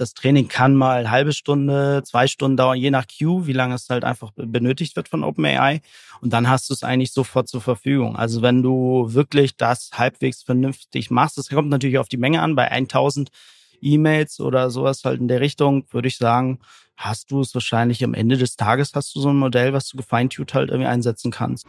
das Training kann mal eine halbe Stunde, zwei Stunden dauern, je nach Queue, wie lange es halt einfach benötigt wird von OpenAI. Und dann hast du es eigentlich sofort zur Verfügung. Also wenn du wirklich das halbwegs vernünftig machst, das kommt natürlich auf die Menge an. Bei 1000 E-Mails oder sowas halt in der Richtung, würde ich sagen, hast du es wahrscheinlich am Ende des Tages hast du so ein Modell, was du gefeintuned halt irgendwie einsetzen kannst.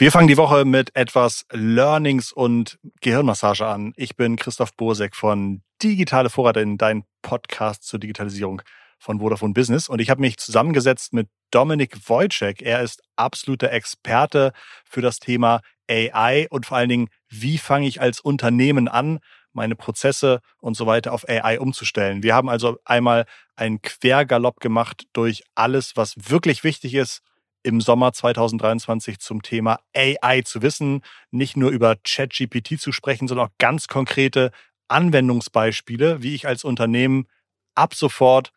Wir fangen die Woche mit etwas Learnings und Gehirnmassage an. Ich bin Christoph Bosek von Digitale Vorräte in dein Podcast zur Digitalisierung von Vodafone Business. Und ich habe mich zusammengesetzt mit Dominik Wojcek. Er ist absoluter Experte für das Thema AI und vor allen Dingen, wie fange ich als Unternehmen an, meine Prozesse und so weiter auf AI umzustellen. Wir haben also einmal einen Quergalopp gemacht durch alles, was wirklich wichtig ist im Sommer 2023 zum Thema AI zu wissen, nicht nur über ChatGPT zu sprechen, sondern auch ganz konkrete Anwendungsbeispiele, wie ich als Unternehmen ab sofort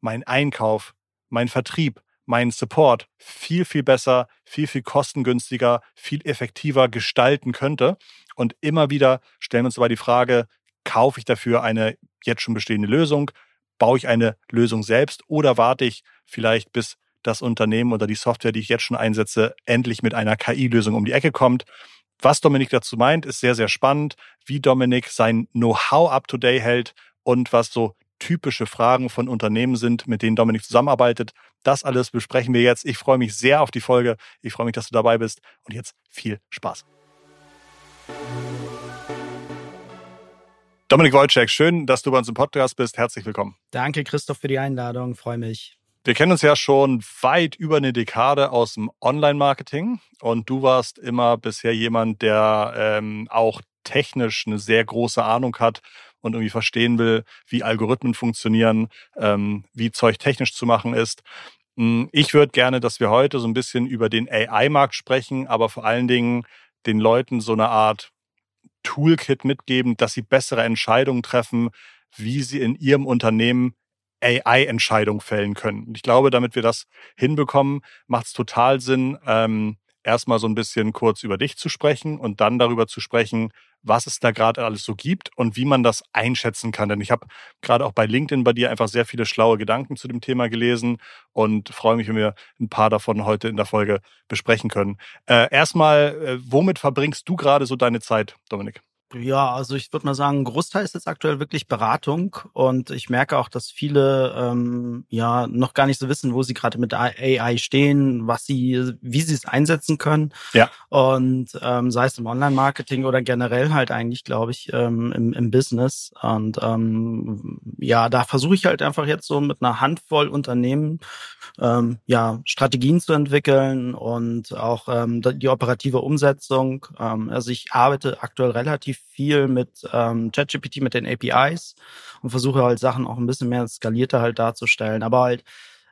meinen Einkauf, meinen Vertrieb, meinen Support viel, viel besser, viel, viel kostengünstiger, viel effektiver gestalten könnte. Und immer wieder stellen wir uns dabei die Frage, kaufe ich dafür eine jetzt schon bestehende Lösung? Baue ich eine Lösung selbst oder warte ich vielleicht bis das Unternehmen oder die Software, die ich jetzt schon einsetze, endlich mit einer KI-Lösung um die Ecke kommt. Was Dominik dazu meint, ist sehr, sehr spannend, wie Dominik sein Know-how up-to-date hält und was so typische Fragen von Unternehmen sind, mit denen Dominik zusammenarbeitet. Das alles besprechen wir jetzt. Ich freue mich sehr auf die Folge. Ich freue mich, dass du dabei bist. Und jetzt viel Spaß. Dominik Wojcik, schön, dass du bei uns im Podcast bist. Herzlich willkommen. Danke, Christoph, für die Einladung. Freue mich. Wir kennen uns ja schon weit über eine Dekade aus dem Online-Marketing und du warst immer bisher jemand, der ähm, auch technisch eine sehr große Ahnung hat und irgendwie verstehen will, wie Algorithmen funktionieren, ähm, wie Zeug technisch zu machen ist. Hm, ich würde gerne, dass wir heute so ein bisschen über den AI-Markt sprechen, aber vor allen Dingen den Leuten so eine Art Toolkit mitgeben, dass sie bessere Entscheidungen treffen, wie sie in ihrem Unternehmen AI-Entscheidung fällen können. Und ich glaube, damit wir das hinbekommen, macht es total Sinn, ähm, erstmal so ein bisschen kurz über dich zu sprechen und dann darüber zu sprechen, was es da gerade alles so gibt und wie man das einschätzen kann. Denn ich habe gerade auch bei LinkedIn bei dir einfach sehr viele schlaue Gedanken zu dem Thema gelesen und freue mich, wenn wir ein paar davon heute in der Folge besprechen können. Äh, erstmal, äh, womit verbringst du gerade so deine Zeit, Dominik? Ja, also ich würde mal sagen, ein Großteil ist jetzt aktuell wirklich Beratung und ich merke auch, dass viele ähm, ja noch gar nicht so wissen, wo sie gerade mit AI stehen, was sie, wie sie es einsetzen können. Ja. Und ähm, sei es im Online-Marketing oder generell halt eigentlich, glaube ich, ähm, im, im Business. Und ähm, ja, da versuche ich halt einfach jetzt so mit einer Handvoll Unternehmen ähm, ja Strategien zu entwickeln und auch ähm, die operative Umsetzung. Ähm, also ich arbeite aktuell relativ viel mit ähm, ChatGPT, mit den APIs und versuche halt Sachen auch ein bisschen mehr skalierter halt darzustellen, aber halt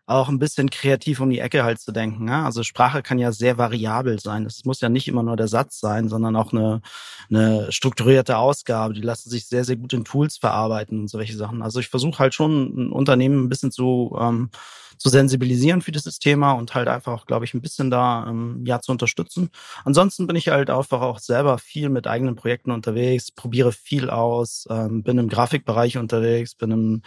auch ein bisschen kreativ um die Ecke halt zu denken. Ne? Also Sprache kann ja sehr variabel sein. Es muss ja nicht immer nur der Satz sein, sondern auch eine, eine strukturierte Ausgabe. Die lassen sich sehr, sehr gut in Tools verarbeiten und solche Sachen. Also ich versuche halt schon ein Unternehmen ein bisschen zu ähm, zu sensibilisieren für dieses Thema und halt einfach, glaube ich, ein bisschen da ähm, ja zu unterstützen. Ansonsten bin ich halt einfach auch selber viel mit eigenen Projekten unterwegs, probiere viel aus, ähm, bin im Grafikbereich unterwegs, bin im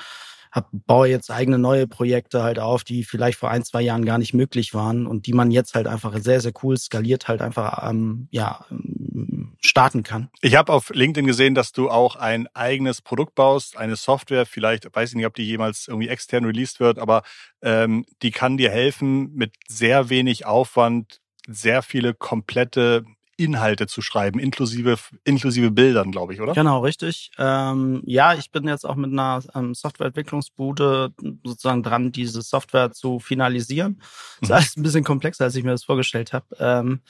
hab, baue jetzt eigene neue Projekte halt auf, die vielleicht vor ein, zwei Jahren gar nicht möglich waren und die man jetzt halt einfach sehr, sehr cool skaliert halt einfach ähm, ja, ähm, starten kann. Ich habe auf LinkedIn gesehen, dass du auch ein eigenes Produkt baust, eine Software, vielleicht, weiß ich nicht, ob die jemals irgendwie extern released wird, aber ähm, die kann dir helfen, mit sehr wenig Aufwand sehr viele komplette Inhalte zu schreiben, inklusive, inklusive Bildern, glaube ich, oder? Genau, richtig. Ähm, ja, ich bin jetzt auch mit einer ähm, Softwareentwicklungsbude sozusagen dran, diese Software zu finalisieren. Das ist mhm. alles ein bisschen komplexer, als ich mir das vorgestellt habe. Ähm,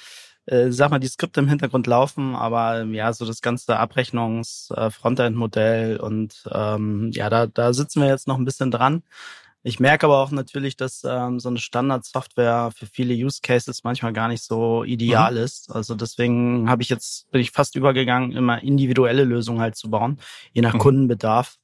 äh, sag mal, die Skripte im Hintergrund laufen, aber ja, so das ganze Abrechnungs-Frontend-Modell äh, und ähm, ja, da, da sitzen wir jetzt noch ein bisschen dran. Ich merke aber auch natürlich, dass ähm, so eine Standardsoftware für viele Use Cases manchmal gar nicht so ideal mhm. ist. Also deswegen habe ich jetzt bin ich fast übergegangen, immer individuelle Lösungen halt zu bauen, je nach mhm. Kundenbedarf.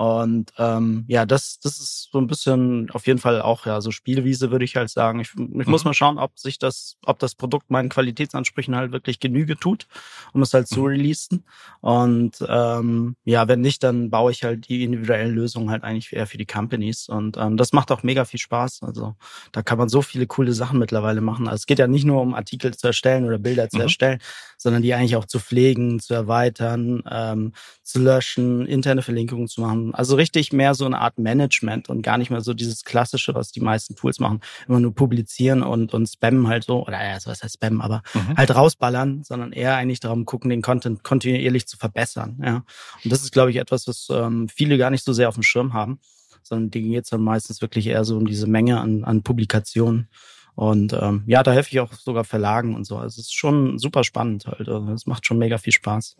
Und ähm, ja, das, das ist so ein bisschen auf jeden Fall auch ja so Spielwiese, würde ich halt sagen. Ich, ich mhm. muss mal schauen, ob sich das, ob das Produkt meinen Qualitätsansprüchen halt wirklich Genüge tut, um es halt zu mhm. releasen. Und ähm, ja, wenn nicht, dann baue ich halt die individuellen Lösungen halt eigentlich eher für die Companies. Und ähm, das macht auch mega viel Spaß. Also da kann man so viele coole Sachen mittlerweile machen. Also es geht ja nicht nur um Artikel zu erstellen oder Bilder zu mhm. erstellen, sondern die eigentlich auch zu pflegen, zu erweitern, ähm, zu löschen, interne Verlinkungen zu machen also richtig mehr so eine Art Management und gar nicht mehr so dieses klassische, was die meisten Tools machen, immer nur publizieren und, und spammen halt so, oder ja, was heißt spammen, aber mhm. halt rausballern, sondern eher eigentlich darum gucken, den Content kontinuierlich zu verbessern. Ja. Und das ist, glaube ich, etwas, was ähm, viele gar nicht so sehr auf dem Schirm haben, sondern denen geht es dann meistens wirklich eher so um diese Menge an, an Publikationen. Und ähm, ja, da helfe ich auch sogar Verlagen und so. Also es ist schon super spannend halt. Also es macht schon mega viel Spaß.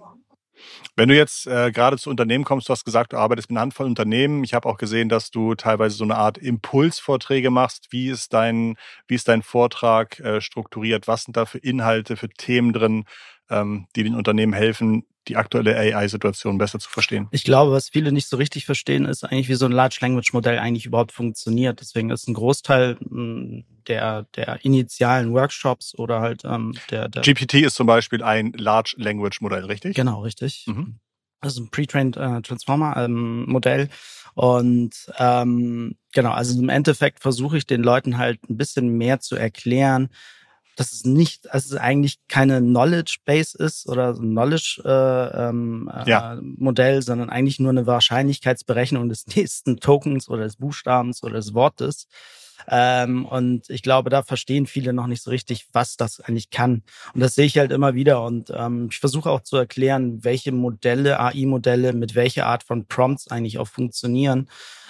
Wenn du jetzt äh, gerade zu Unternehmen kommst, du hast gesagt, du arbeitest mit einer Handvoll Unternehmen. Ich habe auch gesehen, dass du teilweise so eine Art Impulsvorträge machst. Wie ist dein, wie ist dein Vortrag äh, strukturiert? Was sind da für Inhalte, für Themen drin, ähm, die den Unternehmen helfen, die aktuelle AI-Situation besser zu verstehen. Ich glaube, was viele nicht so richtig verstehen, ist eigentlich, wie so ein Large Language Modell eigentlich überhaupt funktioniert. Deswegen ist ein Großteil hm, der, der initialen Workshops oder halt ähm, der, der GPT ist zum Beispiel ein Large Language Modell, richtig? Genau, richtig. Mhm. Das ist ein Pre-trained äh, Transformer ähm, Modell. Und ähm, genau, also im Endeffekt versuche ich den Leuten halt ein bisschen mehr zu erklären, dass es nicht, also es eigentlich keine Knowledge Base ist oder so ein Knowledge äh, ähm, äh, ja. Modell, sondern eigentlich nur eine Wahrscheinlichkeitsberechnung des nächsten Tokens oder des Buchstabens oder des Wortes. Ähm, und ich glaube, da verstehen viele noch nicht so richtig, was das eigentlich kann. Und das sehe ich halt immer wieder. Und ähm, ich versuche auch zu erklären, welche Modelle, AI-Modelle mit welcher Art von Prompts eigentlich auch funktionieren.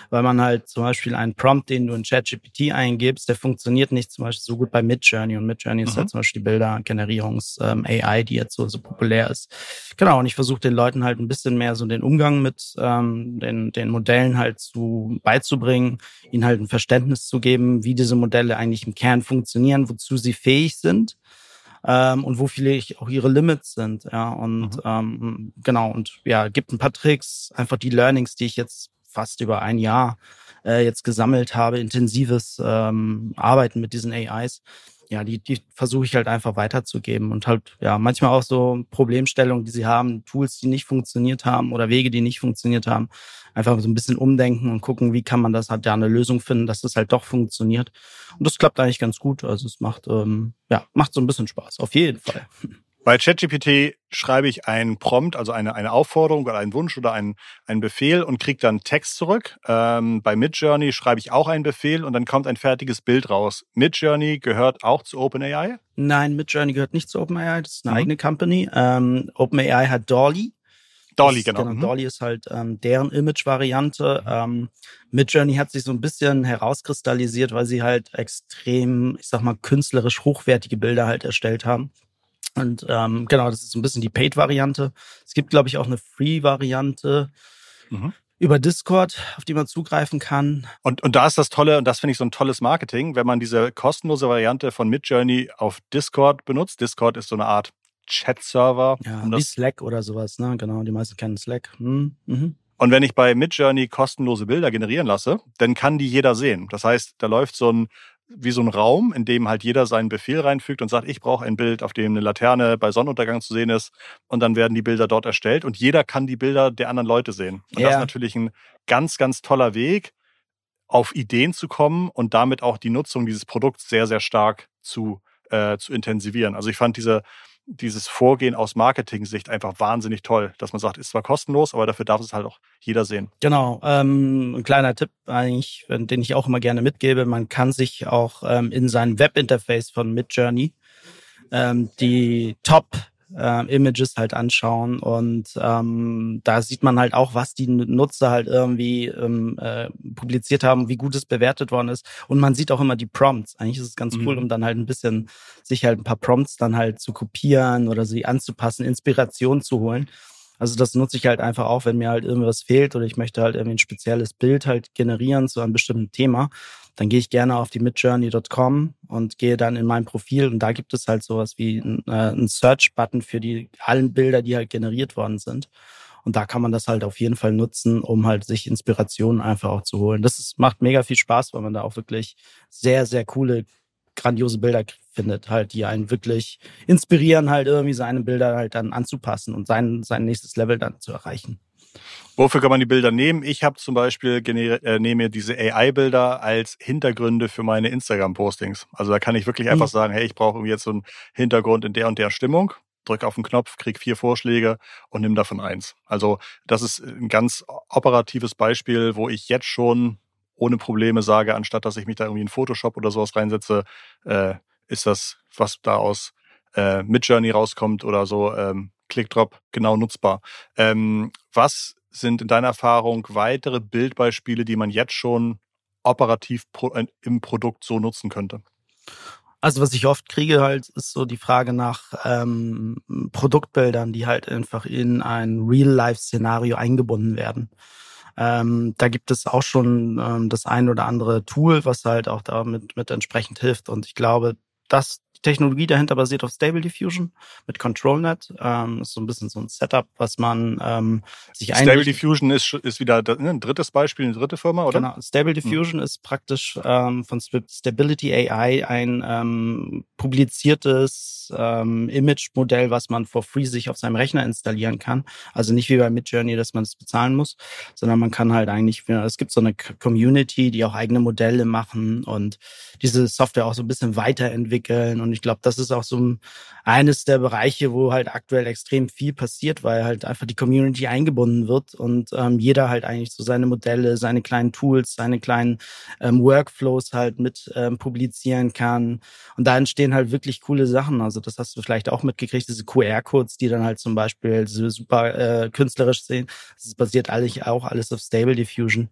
Weil man halt zum Beispiel einen Prompt, den du in ChatGPT eingibst, der funktioniert nicht zum Beispiel so gut bei Midjourney. Und Midjourney mhm. ist halt zum Beispiel die Bildergenerierungs-AI, ähm, die jetzt so, so populär ist. Genau, und ich versuche den Leuten halt ein bisschen mehr so den Umgang mit ähm, den, den Modellen halt zu beizubringen, ihnen halt ein Verständnis zu geben, geben, wie diese Modelle eigentlich im Kern funktionieren, wozu sie fähig sind ähm, und wo vielleicht auch ihre Limits sind. Ja, und mhm. ähm, genau, und ja, gibt ein paar Tricks, einfach die Learnings, die ich jetzt fast über ein Jahr äh, jetzt gesammelt habe, intensives ähm, Arbeiten mit diesen AIs ja, die, die versuche ich halt einfach weiterzugeben und halt, ja, manchmal auch so Problemstellungen, die sie haben, Tools, die nicht funktioniert haben oder Wege, die nicht funktioniert haben, einfach so ein bisschen umdenken und gucken, wie kann man das halt ja eine Lösung finden, dass das halt doch funktioniert. Und das klappt eigentlich ganz gut. Also es macht, ähm, ja, macht so ein bisschen Spaß, auf jeden Fall. Bei ChatGPT schreibe ich einen Prompt, also eine, eine Aufforderung oder einen Wunsch oder einen, einen Befehl und kriege dann Text zurück. Ähm, bei Midjourney schreibe ich auch einen Befehl und dann kommt ein fertiges Bild raus. Midjourney gehört auch zu OpenAI? Nein, Midjourney gehört nicht zu OpenAI, das ist eine mhm. eigene Company. Ähm, OpenAI hat Dolly. Dolly, genau. genau. Mhm. Dolly ist halt ähm, deren Image-Variante. Ähm, Midjourney hat sich so ein bisschen herauskristallisiert, weil sie halt extrem, ich sag mal, künstlerisch hochwertige Bilder halt erstellt haben. Und ähm, genau, das ist so ein bisschen die Paid-Variante. Es gibt, glaube ich, auch eine Free-Variante. Mhm über Discord, auf die man zugreifen kann. Und, und da ist das Tolle, und das finde ich so ein tolles Marketing, wenn man diese kostenlose Variante von Midjourney auf Discord benutzt. Discord ist so eine Art Chat-Server. Ja, wie Slack oder sowas, ne? Genau, die meisten kennen Slack. Hm, mhm. Und wenn ich bei Midjourney kostenlose Bilder generieren lasse, dann kann die jeder sehen. Das heißt, da läuft so ein wie so ein Raum, in dem halt jeder seinen Befehl reinfügt und sagt, ich brauche ein Bild, auf dem eine Laterne bei Sonnenuntergang zu sehen ist. Und dann werden die Bilder dort erstellt und jeder kann die Bilder der anderen Leute sehen. Und ja. das ist natürlich ein ganz, ganz toller Weg, auf Ideen zu kommen und damit auch die Nutzung dieses Produkts sehr, sehr stark zu, äh, zu intensivieren. Also ich fand diese, dieses Vorgehen aus Marketing-Sicht einfach wahnsinnig toll, dass man sagt, ist zwar kostenlos, aber dafür darf es halt auch jeder sehen. Genau. Ähm, ein kleiner Tipp eigentlich, den ich auch immer gerne mitgebe, man kann sich auch ähm, in sein Webinterface von Midjourney ähm, die Top äh, Images halt anschauen und ähm, da sieht man halt auch, was die Nutzer halt irgendwie ähm, äh, publiziert haben, wie gut es bewertet worden ist und man sieht auch immer die Prompts. Eigentlich ist es ganz mhm. cool, um dann halt ein bisschen sich halt ein paar Prompts dann halt zu kopieren oder sie anzupassen, Inspiration zu holen. Also das nutze ich halt einfach auch, wenn mir halt irgendwas fehlt oder ich möchte halt irgendwie ein spezielles Bild halt generieren zu einem bestimmten Thema. Dann gehe ich gerne auf die midjourney.com und gehe dann in mein Profil und da gibt es halt sowas wie äh, ein Search-Button für die allen Bilder, die halt generiert worden sind. Und da kann man das halt auf jeden Fall nutzen, um halt sich Inspirationen einfach auch zu holen. Das ist, macht mega viel Spaß, weil man da auch wirklich sehr, sehr coole, grandiose Bilder findet, halt, die einen wirklich inspirieren, halt irgendwie seine Bilder halt dann anzupassen und sein, sein nächstes Level dann zu erreichen. Wofür kann man die Bilder nehmen? Ich habe zum Beispiel äh, nehme diese AI-Bilder als Hintergründe für meine Instagram-Postings. Also da kann ich wirklich einfach mhm. sagen, hey, ich brauche jetzt so einen Hintergrund in der und der Stimmung drück auf den Knopf, krieg vier Vorschläge und nimm davon eins. Also das ist ein ganz operatives Beispiel, wo ich jetzt schon ohne Probleme sage, anstatt dass ich mich da irgendwie in Photoshop oder sowas reinsetze, äh, ist das, was da aus äh, Midjourney rauskommt oder so, ähm, ClickDrop genau nutzbar. Ähm, was sind in deiner Erfahrung weitere Bildbeispiele, die man jetzt schon operativ äh, im Produkt so nutzen könnte? Also was ich oft kriege halt, ist so die Frage nach ähm, Produktbildern, die halt einfach in ein Real-Life-Szenario eingebunden werden. Ähm, da gibt es auch schon ähm, das ein oder andere Tool, was halt auch damit mit entsprechend hilft. Und ich glaube, das Technologie dahinter basiert auf Stable Diffusion mit ControlNet. Ähm, ist so ein bisschen so ein Setup, was man ähm, sich Stable Diffusion ist, ist wieder ne, ein drittes Beispiel, eine dritte Firma, oder? Genau. Stable hm. Diffusion hm. ist praktisch ähm, von Stability AI ein ähm, publiziertes ähm, Image-Modell, was man for free sich auf seinem Rechner installieren kann. Also nicht wie bei Midjourney, dass man es bezahlen muss, sondern man kann halt eigentlich, es gibt so eine Community, die auch eigene Modelle machen und diese Software auch so ein bisschen weiterentwickeln und und ich glaube, das ist auch so eines der Bereiche, wo halt aktuell extrem viel passiert, weil halt einfach die Community eingebunden wird und ähm, jeder halt eigentlich so seine Modelle, seine kleinen Tools, seine kleinen ähm, Workflows halt mit ähm, publizieren kann. Und da entstehen halt wirklich coole Sachen. Also das hast du vielleicht auch mitgekriegt, diese QR-Codes, die dann halt zum Beispiel so super äh, künstlerisch sehen. Das basiert eigentlich auch alles auf Stable Diffusion.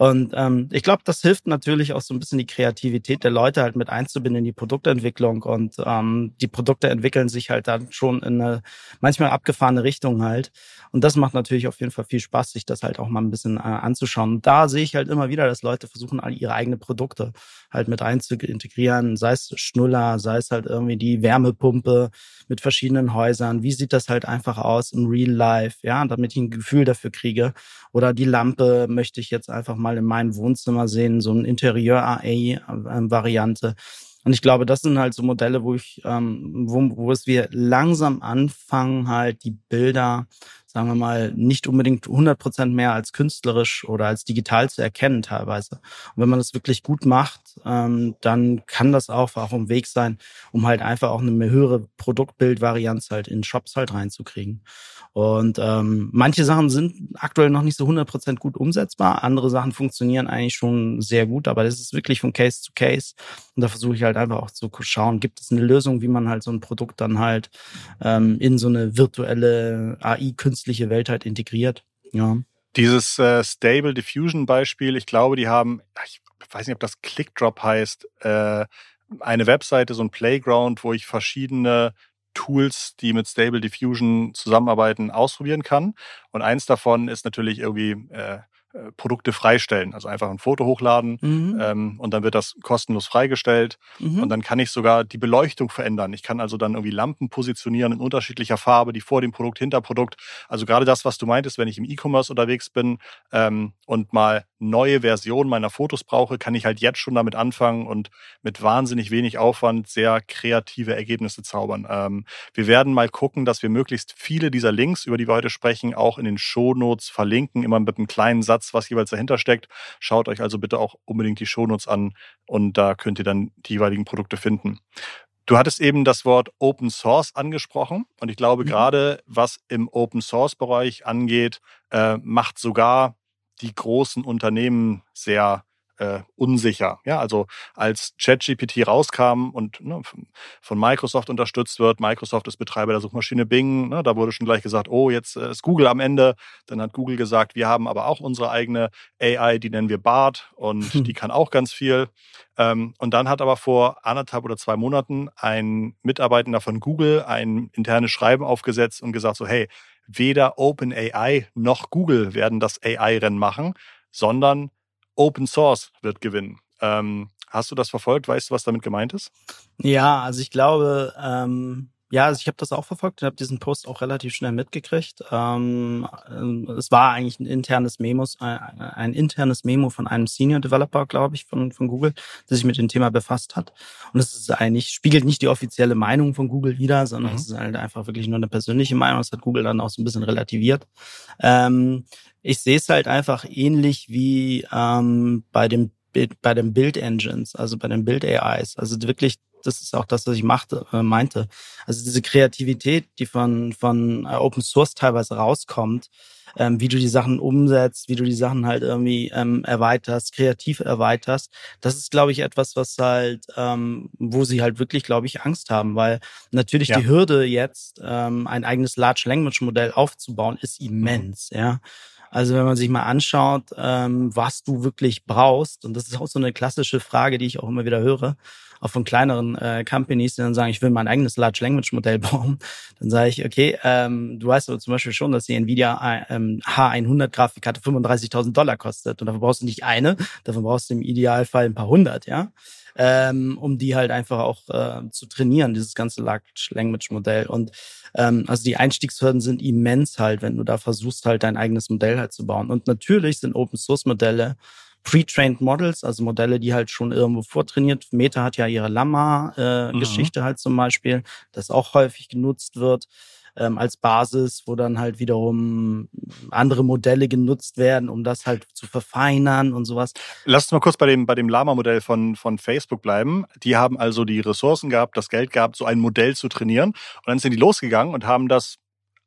Und ähm, ich glaube, das hilft natürlich auch so ein bisschen die Kreativität der Leute halt mit einzubinden in die Produktentwicklung. Und ähm, die Produkte entwickeln sich halt dann schon in eine manchmal abgefahrene Richtung halt. Und das macht natürlich auf jeden Fall viel Spaß, sich das halt auch mal ein bisschen äh, anzuschauen. Und da sehe ich halt immer wieder, dass Leute versuchen, all ihre eigenen Produkte halt mit einzuintegrieren, sei es Schnuller, sei es halt irgendwie die Wärmepumpe mit verschiedenen Häusern. Wie sieht das halt einfach aus im Real Life? Ja, damit ich ein Gefühl dafür kriege. Oder die Lampe möchte ich jetzt einfach mal in meinem Wohnzimmer sehen, so ein Interieur-AI-Variante. Und ich glaube, das sind halt so Modelle, wo ich, ähm, wo, wo es wir langsam anfangen, halt die Bilder sagen wir mal, nicht unbedingt 100 Prozent mehr als künstlerisch oder als digital zu erkennen teilweise. Und wenn man das wirklich gut macht, ähm, dann kann das auch auch ein Weg sein, um halt einfach auch eine höhere Produktbildvarianz halt in Shops halt reinzukriegen. Und ähm, manche Sachen sind aktuell noch nicht so 100 Prozent gut umsetzbar, andere Sachen funktionieren eigentlich schon sehr gut, aber das ist wirklich von Case zu Case. Und da versuche ich halt einfach auch zu schauen, gibt es eine Lösung, wie man halt so ein Produkt dann halt ähm, in so eine virtuelle AI-Künstlerin künstliche Welt halt integriert. Ja. Dieses äh, Stable Diffusion Beispiel, ich glaube, die haben, ich weiß nicht, ob das ClickDrop heißt, äh, eine Webseite, so ein Playground, wo ich verschiedene Tools, die mit Stable Diffusion zusammenarbeiten, ausprobieren kann. Und eins davon ist natürlich irgendwie äh, äh, Produkte freistellen. Also einfach ein Foto hochladen mhm. ähm, und dann wird das kostenlos freigestellt. Mhm. Und dann kann ich sogar die Beleuchtung verändern. Ich kann also dann irgendwie Lampen positionieren in unterschiedlicher Farbe, die vor dem Produkt, hinter Produkt. Also gerade das, was du meintest, wenn ich im E-Commerce unterwegs bin ähm, und mal neue Versionen meiner Fotos brauche, kann ich halt jetzt schon damit anfangen und mit wahnsinnig wenig Aufwand sehr kreative Ergebnisse zaubern. Ähm, wir werden mal gucken, dass wir möglichst viele dieser Links, über die wir heute sprechen, auch in den Shownotes verlinken, immer mit einem kleinen Satz, was jeweils dahinter steckt. Schaut euch also bitte auch unbedingt die Shownotes an und da könnt ihr dann die jeweiligen Produkte finden. Du hattest eben das Wort Open Source angesprochen und ich glaube, mhm. gerade was im Open Source Bereich angeht, äh, macht sogar die großen Unternehmen sehr äh, unsicher. Ja, also als ChatGPT rauskam und ne, von Microsoft unterstützt wird, Microsoft ist Betreiber der Suchmaschine Bing, ne, da wurde schon gleich gesagt, oh, jetzt äh, ist Google am Ende. Dann hat Google gesagt, wir haben aber auch unsere eigene AI, die nennen wir BART und hm. die kann auch ganz viel. Ähm, und dann hat aber vor anderthalb oder zwei Monaten ein Mitarbeitender von Google ein internes Schreiben aufgesetzt und gesagt so, hey, weder OpenAI noch Google werden das AI-Rennen machen, sondern Open Source wird gewinnen. Ähm, hast du das verfolgt? Weißt du, was damit gemeint ist? Ja, also ich glaube, ähm, Ja, also ich habe das auch verfolgt und habe diesen Post auch relativ schnell mitgekriegt. Ähm, äh, es war eigentlich ein internes Memo, ein, ein, internes Memo von einem Senior Developer, glaube ich, von, von Google, der sich mit dem Thema befasst hat. Und es ist eigentlich, spiegelt nicht die offizielle Meinung von Google wider, sondern mhm. es ist halt einfach wirklich nur eine persönliche Meinung. Das hat Google dann auch so ein bisschen relativiert. Ähm, ich sehe es halt einfach ähnlich wie ähm, bei dem bei den Build Engines, also bei den Build AIs. Also wirklich das ist auch das, was ich machte, äh, meinte. Also diese Kreativität, die von, von äh, Open Source teilweise rauskommt, ähm, wie du die Sachen umsetzt, wie du die Sachen halt irgendwie ähm, erweiterst, kreativ erweiterst, das ist, glaube ich, etwas, was halt, ähm, wo sie halt wirklich, glaube ich, Angst haben, weil natürlich ja. die Hürde jetzt, ähm, ein eigenes Large Language Modell aufzubauen, ist immens, ja. Also wenn man sich mal anschaut, ähm, was du wirklich brauchst, und das ist auch so eine klassische Frage, die ich auch immer wieder höre, auch von kleineren äh, Companies, die dann sagen, ich will mein eigenes Large Language Modell bauen, dann sage ich, okay, ähm, du weißt aber zum Beispiel schon, dass die Nvidia ähm, H100 Grafikkarte 35.000 Dollar kostet und dafür brauchst du nicht eine, dafür brauchst du im Idealfall ein paar hundert, ja, ähm, um die halt einfach auch äh, zu trainieren, dieses ganze Large Language Modell. Und ähm, also die Einstiegshürden sind immens halt, wenn du da versuchst halt dein eigenes Modell halt zu bauen. Und natürlich sind Open Source Modelle Pre-trained Models, also Modelle, die halt schon irgendwo vortrainiert. Meta hat ja ihre Llama-Geschichte äh, mhm. halt zum Beispiel, das auch häufig genutzt wird ähm, als Basis, wo dann halt wiederum andere Modelle genutzt werden, um das halt zu verfeinern und sowas. Lass uns mal kurz bei dem, bei dem Lama-Modell von, von Facebook bleiben. Die haben also die Ressourcen gehabt, das Geld gehabt, so ein Modell zu trainieren. Und dann sind die losgegangen und haben das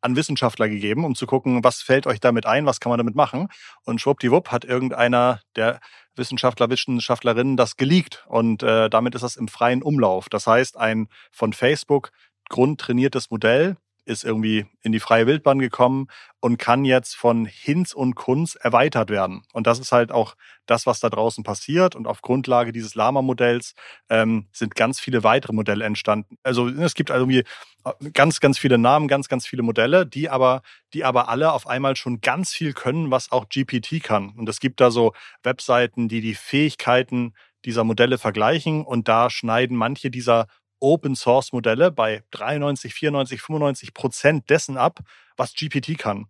an Wissenschaftler gegeben, um zu gucken, was fällt euch damit ein, was kann man damit machen. Und schwuppdiwupp hat irgendeiner der Wissenschaftler, Wissenschaftlerinnen das geleakt. Und äh, damit ist das im freien Umlauf. Das heißt, ein von Facebook grundtrainiertes Modell ist irgendwie in die freie Wildbahn gekommen und kann jetzt von Hinz und Kunz erweitert werden. Und das ist halt auch das, was da draußen passiert. Und auf Grundlage dieses Lama-Modells ähm, sind ganz viele weitere Modelle entstanden. Also es gibt also irgendwie äh, ganz, ganz viele Namen, ganz, ganz viele Modelle, die aber, die aber alle auf einmal schon ganz viel können, was auch GPT kann. Und es gibt da so Webseiten, die die Fähigkeiten dieser Modelle vergleichen und da schneiden manche dieser Open Source Modelle bei 93, 94, 95 Prozent dessen ab, was GPT kann.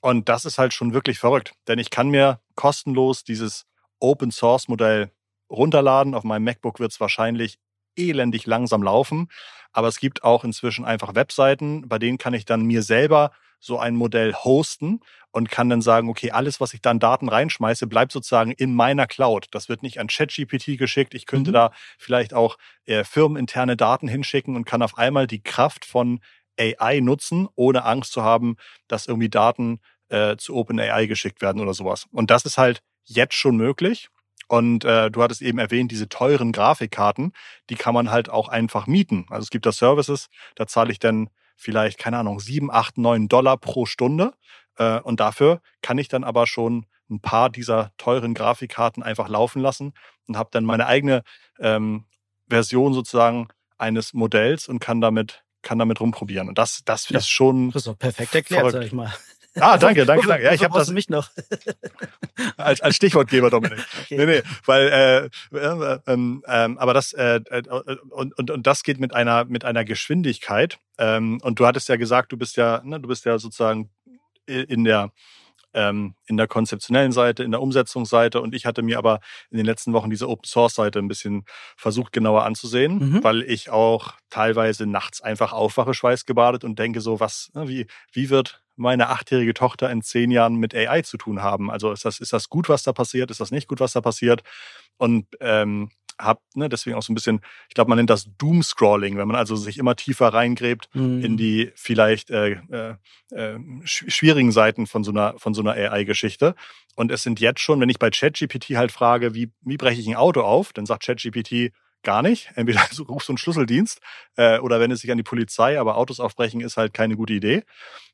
Und das ist halt schon wirklich verrückt, denn ich kann mir kostenlos dieses Open Source Modell runterladen. Auf meinem MacBook wird es wahrscheinlich elendig langsam laufen, aber es gibt auch inzwischen einfach Webseiten, bei denen kann ich dann mir selber so ein Modell hosten und kann dann sagen, okay, alles, was ich dann Daten reinschmeiße, bleibt sozusagen in meiner Cloud. Das wird nicht an ChatGPT geschickt. Ich könnte mhm. da vielleicht auch äh, firmeninterne Daten hinschicken und kann auf einmal die Kraft von AI nutzen, ohne Angst zu haben, dass irgendwie Daten äh, zu OpenAI geschickt werden oder sowas. Und das ist halt jetzt schon möglich. Und äh, du hattest eben erwähnt, diese teuren Grafikkarten, die kann man halt auch einfach mieten. Also es gibt da Services, da zahle ich dann vielleicht, keine Ahnung, sieben, acht, neun Dollar pro Stunde. Äh, und dafür kann ich dann aber schon ein paar dieser teuren Grafikkarten einfach laufen lassen und habe dann meine eigene ähm, Version sozusagen eines Modells und kann damit kann damit rumprobieren. Und das, das ja, ist schon. Das ist doch perfekt erklärt, verrückt. sag ich mal. Ah, danke, danke, danke. Ja, ich habe das mich noch als, als Stichwortgeber, Dominik. Okay. Nee, nee, weil äh, äh, ähm, ähm, aber das äh, äh, und, und und das geht mit einer mit einer Geschwindigkeit. Ähm, und du hattest ja gesagt, du bist ja ne, du bist ja sozusagen in der ähm, in der konzeptionellen Seite, in der Umsetzungsseite und ich hatte mir aber in den letzten Wochen diese Open Source Seite ein bisschen versucht genauer anzusehen, mhm. weil ich auch teilweise nachts einfach aufwache, schweißgebadet und denke so, was, ne, wie, wie wird meine achtjährige Tochter in zehn Jahren mit AI zu tun haben? Also ist das, ist das gut, was da passiert? Ist das nicht gut, was da passiert? Und ähm, habe ne, deswegen auch so ein bisschen, ich glaube, man nennt das Doom-Scrolling, wenn man also sich immer tiefer reingräbt mhm. in die vielleicht äh, äh, äh schwierigen Seiten von so einer, von so einer AI-Geschichte. Und es sind jetzt schon, wenn ich bei ChatGPT halt frage, wie, wie breche ich ein Auto auf, dann sagt ChatGPT, gar nicht. Entweder rufst du einen Schlüsseldienst äh, oder wenn es sich an die Polizei, aber Autos aufbrechen ist halt keine gute Idee.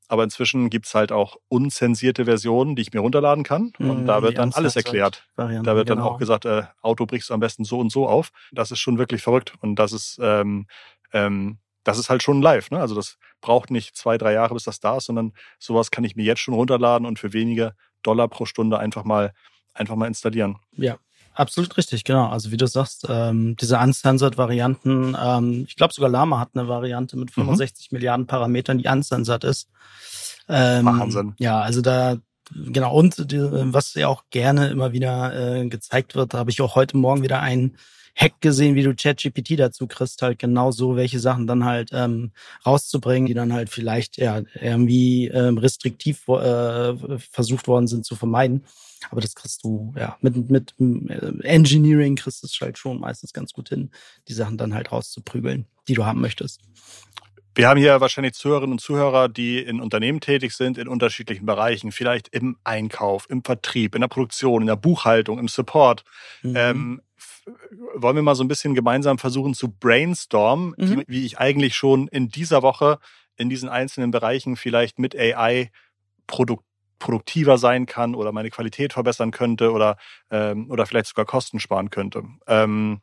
Aber inzwischen gibt's halt auch unzensierte Versionen, die ich mir runterladen kann. Und mhm, da wird dann alles erklärt. Da wird dann genau. auch gesagt, äh, Auto brichst du am besten so und so auf. Das ist schon wirklich verrückt. Und das ist, ähm, ähm, das ist halt schon live. Ne? Also das braucht nicht zwei, drei Jahre, bis das da ist, sondern sowas kann ich mir jetzt schon runterladen und für wenige Dollar pro Stunde einfach mal, einfach mal installieren. Ja, Absolut richtig, genau. Also wie du sagst, ähm, diese uncensored-Varianten, ähm, ich glaube sogar Lama hat eine Variante mit 65 mhm. Milliarden Parametern, die uncensored ist. Ähm, Wahnsinn. Ja, also da genau und die, was ja auch gerne immer wieder äh, gezeigt wird, da habe ich auch heute Morgen wieder einen Hack gesehen, wie du ChatGPT dazu kriegst, halt genau so welche Sachen dann halt ähm, rauszubringen, die dann halt vielleicht ja irgendwie ähm, restriktiv äh, versucht worden sind zu vermeiden. Aber das kriegst du, ja, mit, mit äh, Engineering kriegst du es halt schon meistens ganz gut hin, die Sachen dann halt rauszuprügeln, die du haben möchtest. Wir haben hier wahrscheinlich Zuhörerinnen und Zuhörer, die in Unternehmen tätig sind, in unterschiedlichen Bereichen, vielleicht im Einkauf, im Vertrieb, in der Produktion, in der Buchhaltung, im Support. Mhm. Ähm, wollen wir mal so ein bisschen gemeinsam versuchen zu brainstormen, mhm. wie, wie ich eigentlich schon in dieser Woche in diesen einzelnen Bereichen vielleicht mit AI Produkt produktiver sein kann oder meine Qualität verbessern könnte oder, ähm, oder vielleicht sogar Kosten sparen könnte. Ähm,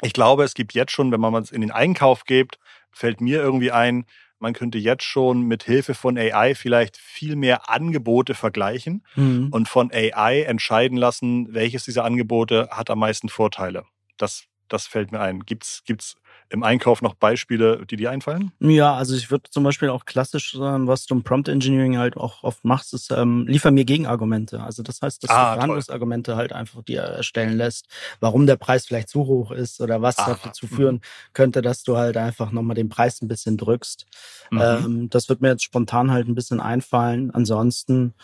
ich glaube, es gibt jetzt schon, wenn man es in den Einkauf gibt, fällt mir irgendwie ein, man könnte jetzt schon mit Hilfe von AI vielleicht viel mehr Angebote vergleichen mhm. und von AI entscheiden lassen, welches dieser Angebote hat am meisten Vorteile. Das, das fällt mir ein. Gibt's, gibt's im Einkauf noch Beispiele, die dir einfallen? Ja, also ich würde zum Beispiel auch klassisch sagen, was du im Prompt Engineering halt auch oft machst, ist, ähm, liefer mir Gegenargumente. Also das heißt, dass ah, du Verhandlungsargumente halt einfach dir erstellen lässt, warum der Preis vielleicht zu hoch ist oder was ah, dazu mhm. führen könnte, dass du halt einfach nochmal den Preis ein bisschen drückst. Mhm. Ähm, das wird mir jetzt spontan halt ein bisschen einfallen. Ansonsten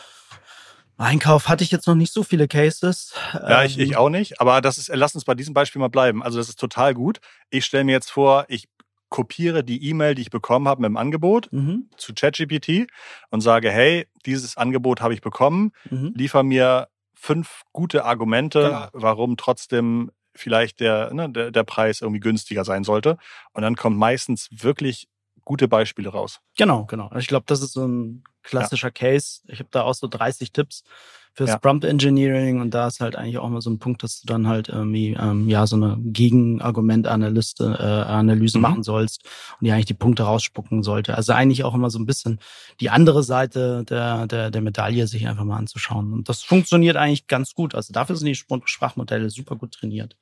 Einkauf hatte ich jetzt noch nicht so viele Cases. Ja, ich, ich ähm, auch nicht. Aber das ist, lass uns bei diesem Beispiel mal bleiben. Also das ist total gut. Ich stelle mir jetzt vor, ich kopiere die E-Mail, die ich bekommen habe mit dem Angebot mhm. zu ChatGPT und sage, hey, dieses Angebot habe ich bekommen, mhm. liefer mir fünf gute Argumente, genau. warum trotzdem vielleicht der, ne, der, der Preis irgendwie günstiger sein sollte. Und dann kommt meistens wirklich gute Beispiele raus. Genau, genau. Ich glaube, das ist so ein klassischer ja. Case. Ich habe da auch so 30 Tipps fürs ja. Prompt Engineering und da ist halt eigentlich auch mal so ein Punkt, dass du dann halt irgendwie ähm, ja so eine Gegenargumentanalyse äh, Analyse mhm. machen sollst und die eigentlich die Punkte rausspucken sollte. Also eigentlich auch immer so ein bisschen die andere Seite der der der Medaille sich einfach mal anzuschauen und das funktioniert eigentlich ganz gut. Also dafür sind die Sprachmodelle super gut trainiert.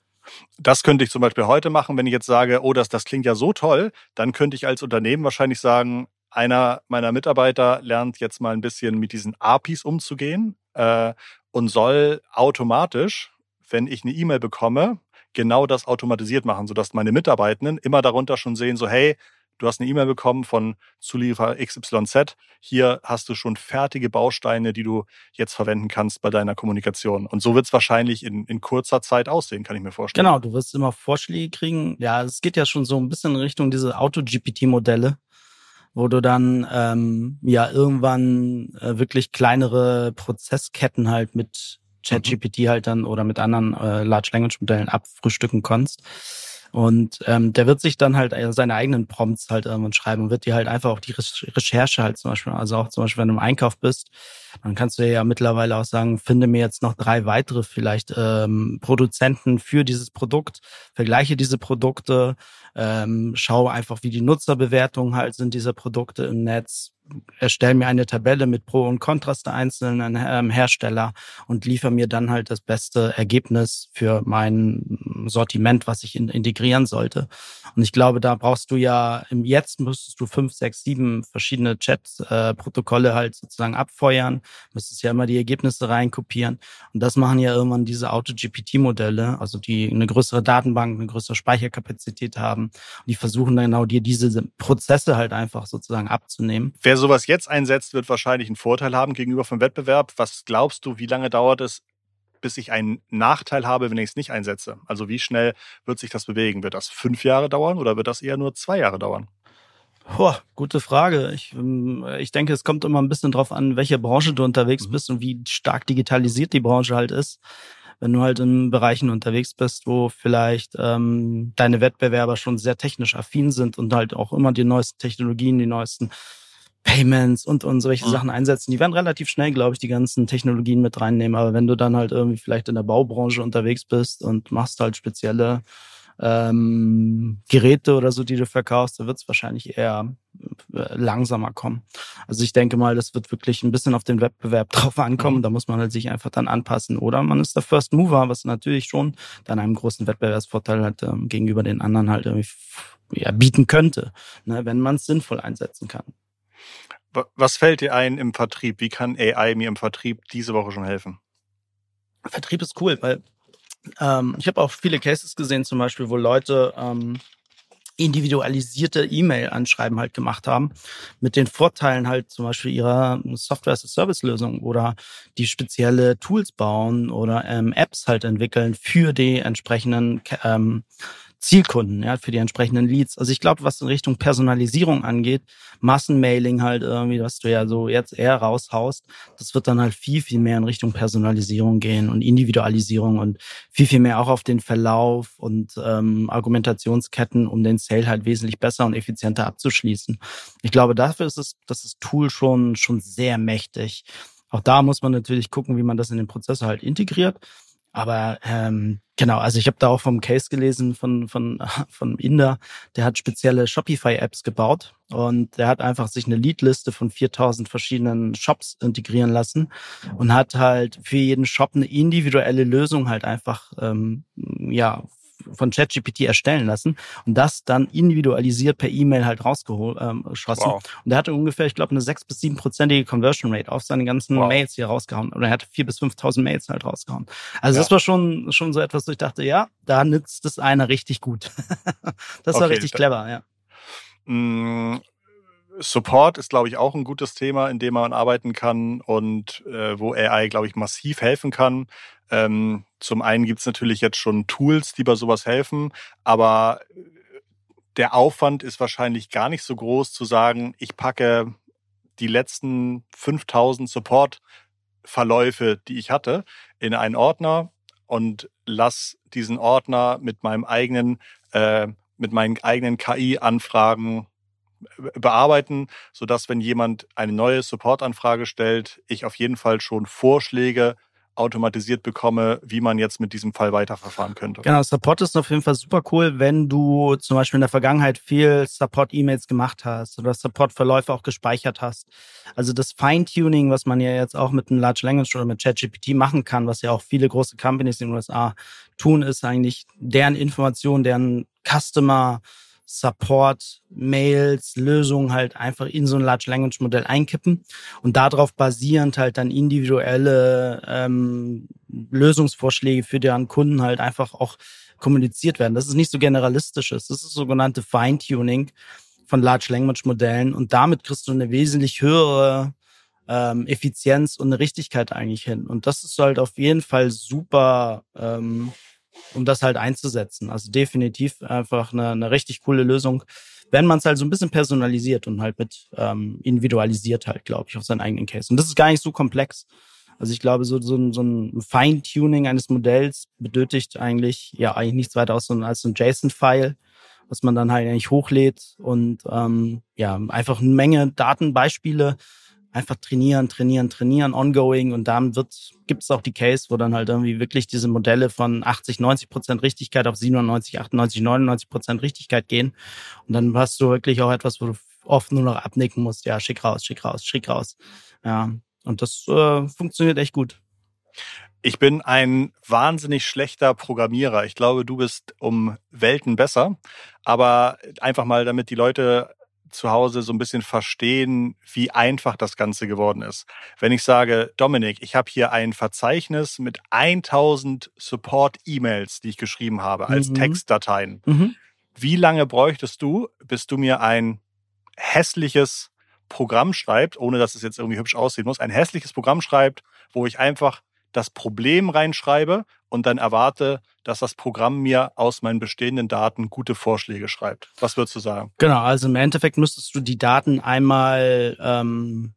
Das könnte ich zum Beispiel heute machen, wenn ich jetzt sage, oh, das, das klingt ja so toll, dann könnte ich als Unternehmen wahrscheinlich sagen, einer meiner Mitarbeiter lernt jetzt mal ein bisschen mit diesen APIs umzugehen äh, und soll automatisch, wenn ich eine E-Mail bekomme, genau das automatisiert machen, sodass meine Mitarbeitenden immer darunter schon sehen, so hey, du hast eine E-Mail bekommen von Zulieferer XYZ, hier hast du schon fertige Bausteine, die du jetzt verwenden kannst bei deiner Kommunikation. Und so wird es wahrscheinlich in, in kurzer Zeit aussehen, kann ich mir vorstellen. Genau, du wirst immer Vorschläge kriegen. Ja, es geht ja schon so ein bisschen in Richtung diese Auto-GPT-Modelle wo du dann ähm, ja irgendwann äh, wirklich kleinere Prozessketten halt mit ChatGPT halt dann oder mit anderen äh, Large Language Modellen abfrühstücken kannst. Und ähm, der wird sich dann halt äh, seine eigenen Prompts halt irgendwann schreiben und wird dir halt einfach auch die Recherche halt zum Beispiel, also auch zum Beispiel, wenn du im Einkauf bist, dann kannst du ja mittlerweile auch sagen, finde mir jetzt noch drei weitere vielleicht ähm, Produzenten für dieses Produkt, vergleiche diese Produkte, ähm, schau einfach, wie die Nutzerbewertungen halt sind dieser Produkte im Netz, erstelle mir eine Tabelle mit Pro und Kontrast der einzelnen ähm, Hersteller und liefere mir dann halt das beste Ergebnis für mein Sortiment, was ich in, integrieren sollte. Und ich glaube, da brauchst du ja im Jetzt müsstest du fünf, sechs, sieben verschiedene Chat-Protokolle halt sozusagen abfeuern, müsstest ja immer die Ergebnisse reinkopieren. Und das machen ja irgendwann diese Auto-GPT-Modelle, also die eine größere Datenbank, eine größere Speicherkapazität haben. Und die versuchen dann genau dir diese Prozesse halt einfach sozusagen abzunehmen. Wer sowas jetzt einsetzt, wird wahrscheinlich einen Vorteil haben gegenüber vom Wettbewerb. Was glaubst du, wie lange dauert es, bis ich einen Nachteil habe, wenn ich es nicht einsetze? Also wie schnell wird sich das bewegen? Wird das fünf Jahre dauern oder wird das eher nur zwei Jahre dauern? Boah, gute Frage. Ich, ähm, ich denke, es kommt immer ein bisschen drauf an, welche Branche du unterwegs mhm. bist und wie stark digitalisiert die Branche halt ist. Wenn du halt in Bereichen unterwegs bist, wo vielleicht ähm, deine Wettbewerber schon sehr technisch affin sind und halt auch immer die neuesten Technologien, die neuesten Payments und, und solche mhm. Sachen einsetzen. Die werden relativ schnell, glaube ich, die ganzen Technologien mit reinnehmen. Aber wenn du dann halt irgendwie vielleicht in der Baubranche unterwegs bist und machst halt spezielle ähm, Geräte oder so, die du verkaufst, da wird es wahrscheinlich eher äh, langsamer kommen. Also ich denke mal, das wird wirklich ein bisschen auf den Wettbewerb drauf ankommen. Mhm. Da muss man halt sich einfach dann anpassen. Oder man ist der First Mover, was natürlich schon dann einen großen Wettbewerbsvorteil hat ähm, gegenüber den anderen halt irgendwie ja, bieten könnte, ne, wenn man es sinnvoll einsetzen kann. Was fällt dir ein im Vertrieb? Wie kann AI mir im Vertrieb diese Woche schon helfen? Vertrieb ist cool, weil ähm, ich habe auch viele Cases gesehen, zum Beispiel, wo Leute ähm, individualisierte E-Mail-Anschreiben halt gemacht haben, mit den Vorteilen halt zum Beispiel ihrer Software-as-a-Service-Lösung oder die spezielle Tools bauen oder ähm, Apps halt entwickeln für die entsprechenden ähm, Zielkunden, ja, für die entsprechenden Leads. Also ich glaube, was in Richtung Personalisierung angeht, Massenmailing halt irgendwie, was du ja so jetzt eher raushaust, das wird dann halt viel, viel mehr in Richtung Personalisierung gehen und Individualisierung und viel, viel mehr auch auf den Verlauf und ähm, Argumentationsketten, um den Sale halt wesentlich besser und effizienter abzuschließen. Ich glaube, dafür ist es, das ist Tool schon, schon sehr mächtig. Auch da muss man natürlich gucken, wie man das in den Prozessor halt integriert. Aber ähm, genau, also ich habe da auch vom Case gelesen von von von Inder, der hat spezielle Shopify-Apps gebaut und der hat einfach sich eine Leadliste von 4000 verschiedenen Shops integrieren lassen und hat halt für jeden Shop eine individuelle Lösung halt einfach ähm, ja von ChatGPT erstellen lassen und das dann individualisiert per E-Mail halt rausgeschossen. Ähm, wow. Und er hatte ungefähr, ich glaube, eine sechs bis siebenprozentige Conversion Rate auf seine ganzen wow. Mails hier rausgehauen. Oder er hatte vier bis fünftausend Mails halt rausgehauen. Also ja. das war schon schon so etwas, wo ich dachte, ja, da nützt es einer richtig gut. das war okay. richtig clever, ja. Mm, Support ist, glaube ich, auch ein gutes Thema, in dem man arbeiten kann und äh, wo AI, glaube ich, massiv helfen kann. Ähm, zum einen gibt es natürlich jetzt schon Tools, die bei sowas helfen, aber der Aufwand ist wahrscheinlich gar nicht so groß zu sagen, ich packe die letzten 5000 Support-Verläufe, die ich hatte, in einen Ordner und lass diesen Ordner mit meinem eigenen, äh, mit meinen eigenen KI-Anfragen bearbeiten, sodass wenn jemand eine neue Support-Anfrage stellt, ich auf jeden Fall schon Vorschläge automatisiert bekomme, wie man jetzt mit diesem Fall weiterverfahren könnte. Genau, Support ist auf jeden Fall super cool, wenn du zum Beispiel in der Vergangenheit viel Support-E-Mails gemacht hast oder Support-Verläufe auch gespeichert hast. Also das Feintuning, was man ja jetzt auch mit einem Large Language oder mit ChatGPT machen kann, was ja auch viele große Companies in den USA tun, ist eigentlich deren Information, deren Customer Support, Mails, Lösungen halt einfach in so ein Large Language Modell einkippen und darauf basierend halt dann individuelle ähm, Lösungsvorschläge für deren Kunden halt einfach auch kommuniziert werden. Das ist nicht so generalistisches, das ist sogenannte Feintuning von Large Language Modellen und damit kriegst du eine wesentlich höhere ähm, Effizienz und eine Richtigkeit eigentlich hin. Und das ist halt auf jeden Fall super ähm, um das halt einzusetzen. Also definitiv einfach eine, eine richtig coole Lösung, wenn man es halt so ein bisschen personalisiert und halt mit ähm, individualisiert halt, glaube ich, auf seinen eigenen Case. Und das ist gar nicht so komplex. Also ich glaube, so, so, ein, so ein Feintuning eines Modells benötigt eigentlich ja eigentlich nichts weiter aus als so ein JSON-File, was man dann halt eigentlich hochlädt und ähm, ja einfach eine Menge Datenbeispiele einfach trainieren, trainieren, trainieren, ongoing und dann wird gibt es auch die Case, wo dann halt irgendwie wirklich diese Modelle von 80, 90 Prozent Richtigkeit auf 97, 98, 99 Prozent Richtigkeit gehen und dann hast du wirklich auch etwas, wo du oft nur noch abnicken musst, ja, schick raus, schick raus, schick raus. Ja, und das äh, funktioniert echt gut. Ich bin ein wahnsinnig schlechter Programmierer. Ich glaube, du bist um Welten besser. Aber einfach mal, damit die Leute zu Hause so ein bisschen verstehen, wie einfach das Ganze geworden ist. Wenn ich sage, Dominik, ich habe hier ein Verzeichnis mit 1000 Support-E-Mails, die ich geschrieben habe, als mhm. Textdateien. Mhm. Wie lange bräuchtest du, bis du mir ein hässliches Programm schreibt, ohne dass es jetzt irgendwie hübsch aussehen muss, ein hässliches Programm schreibt, wo ich einfach das Problem reinschreibe und dann erwarte, dass das Programm mir aus meinen bestehenden Daten gute Vorschläge schreibt. Was würdest du sagen? Genau, also im Endeffekt müsstest du die Daten einmal ähm,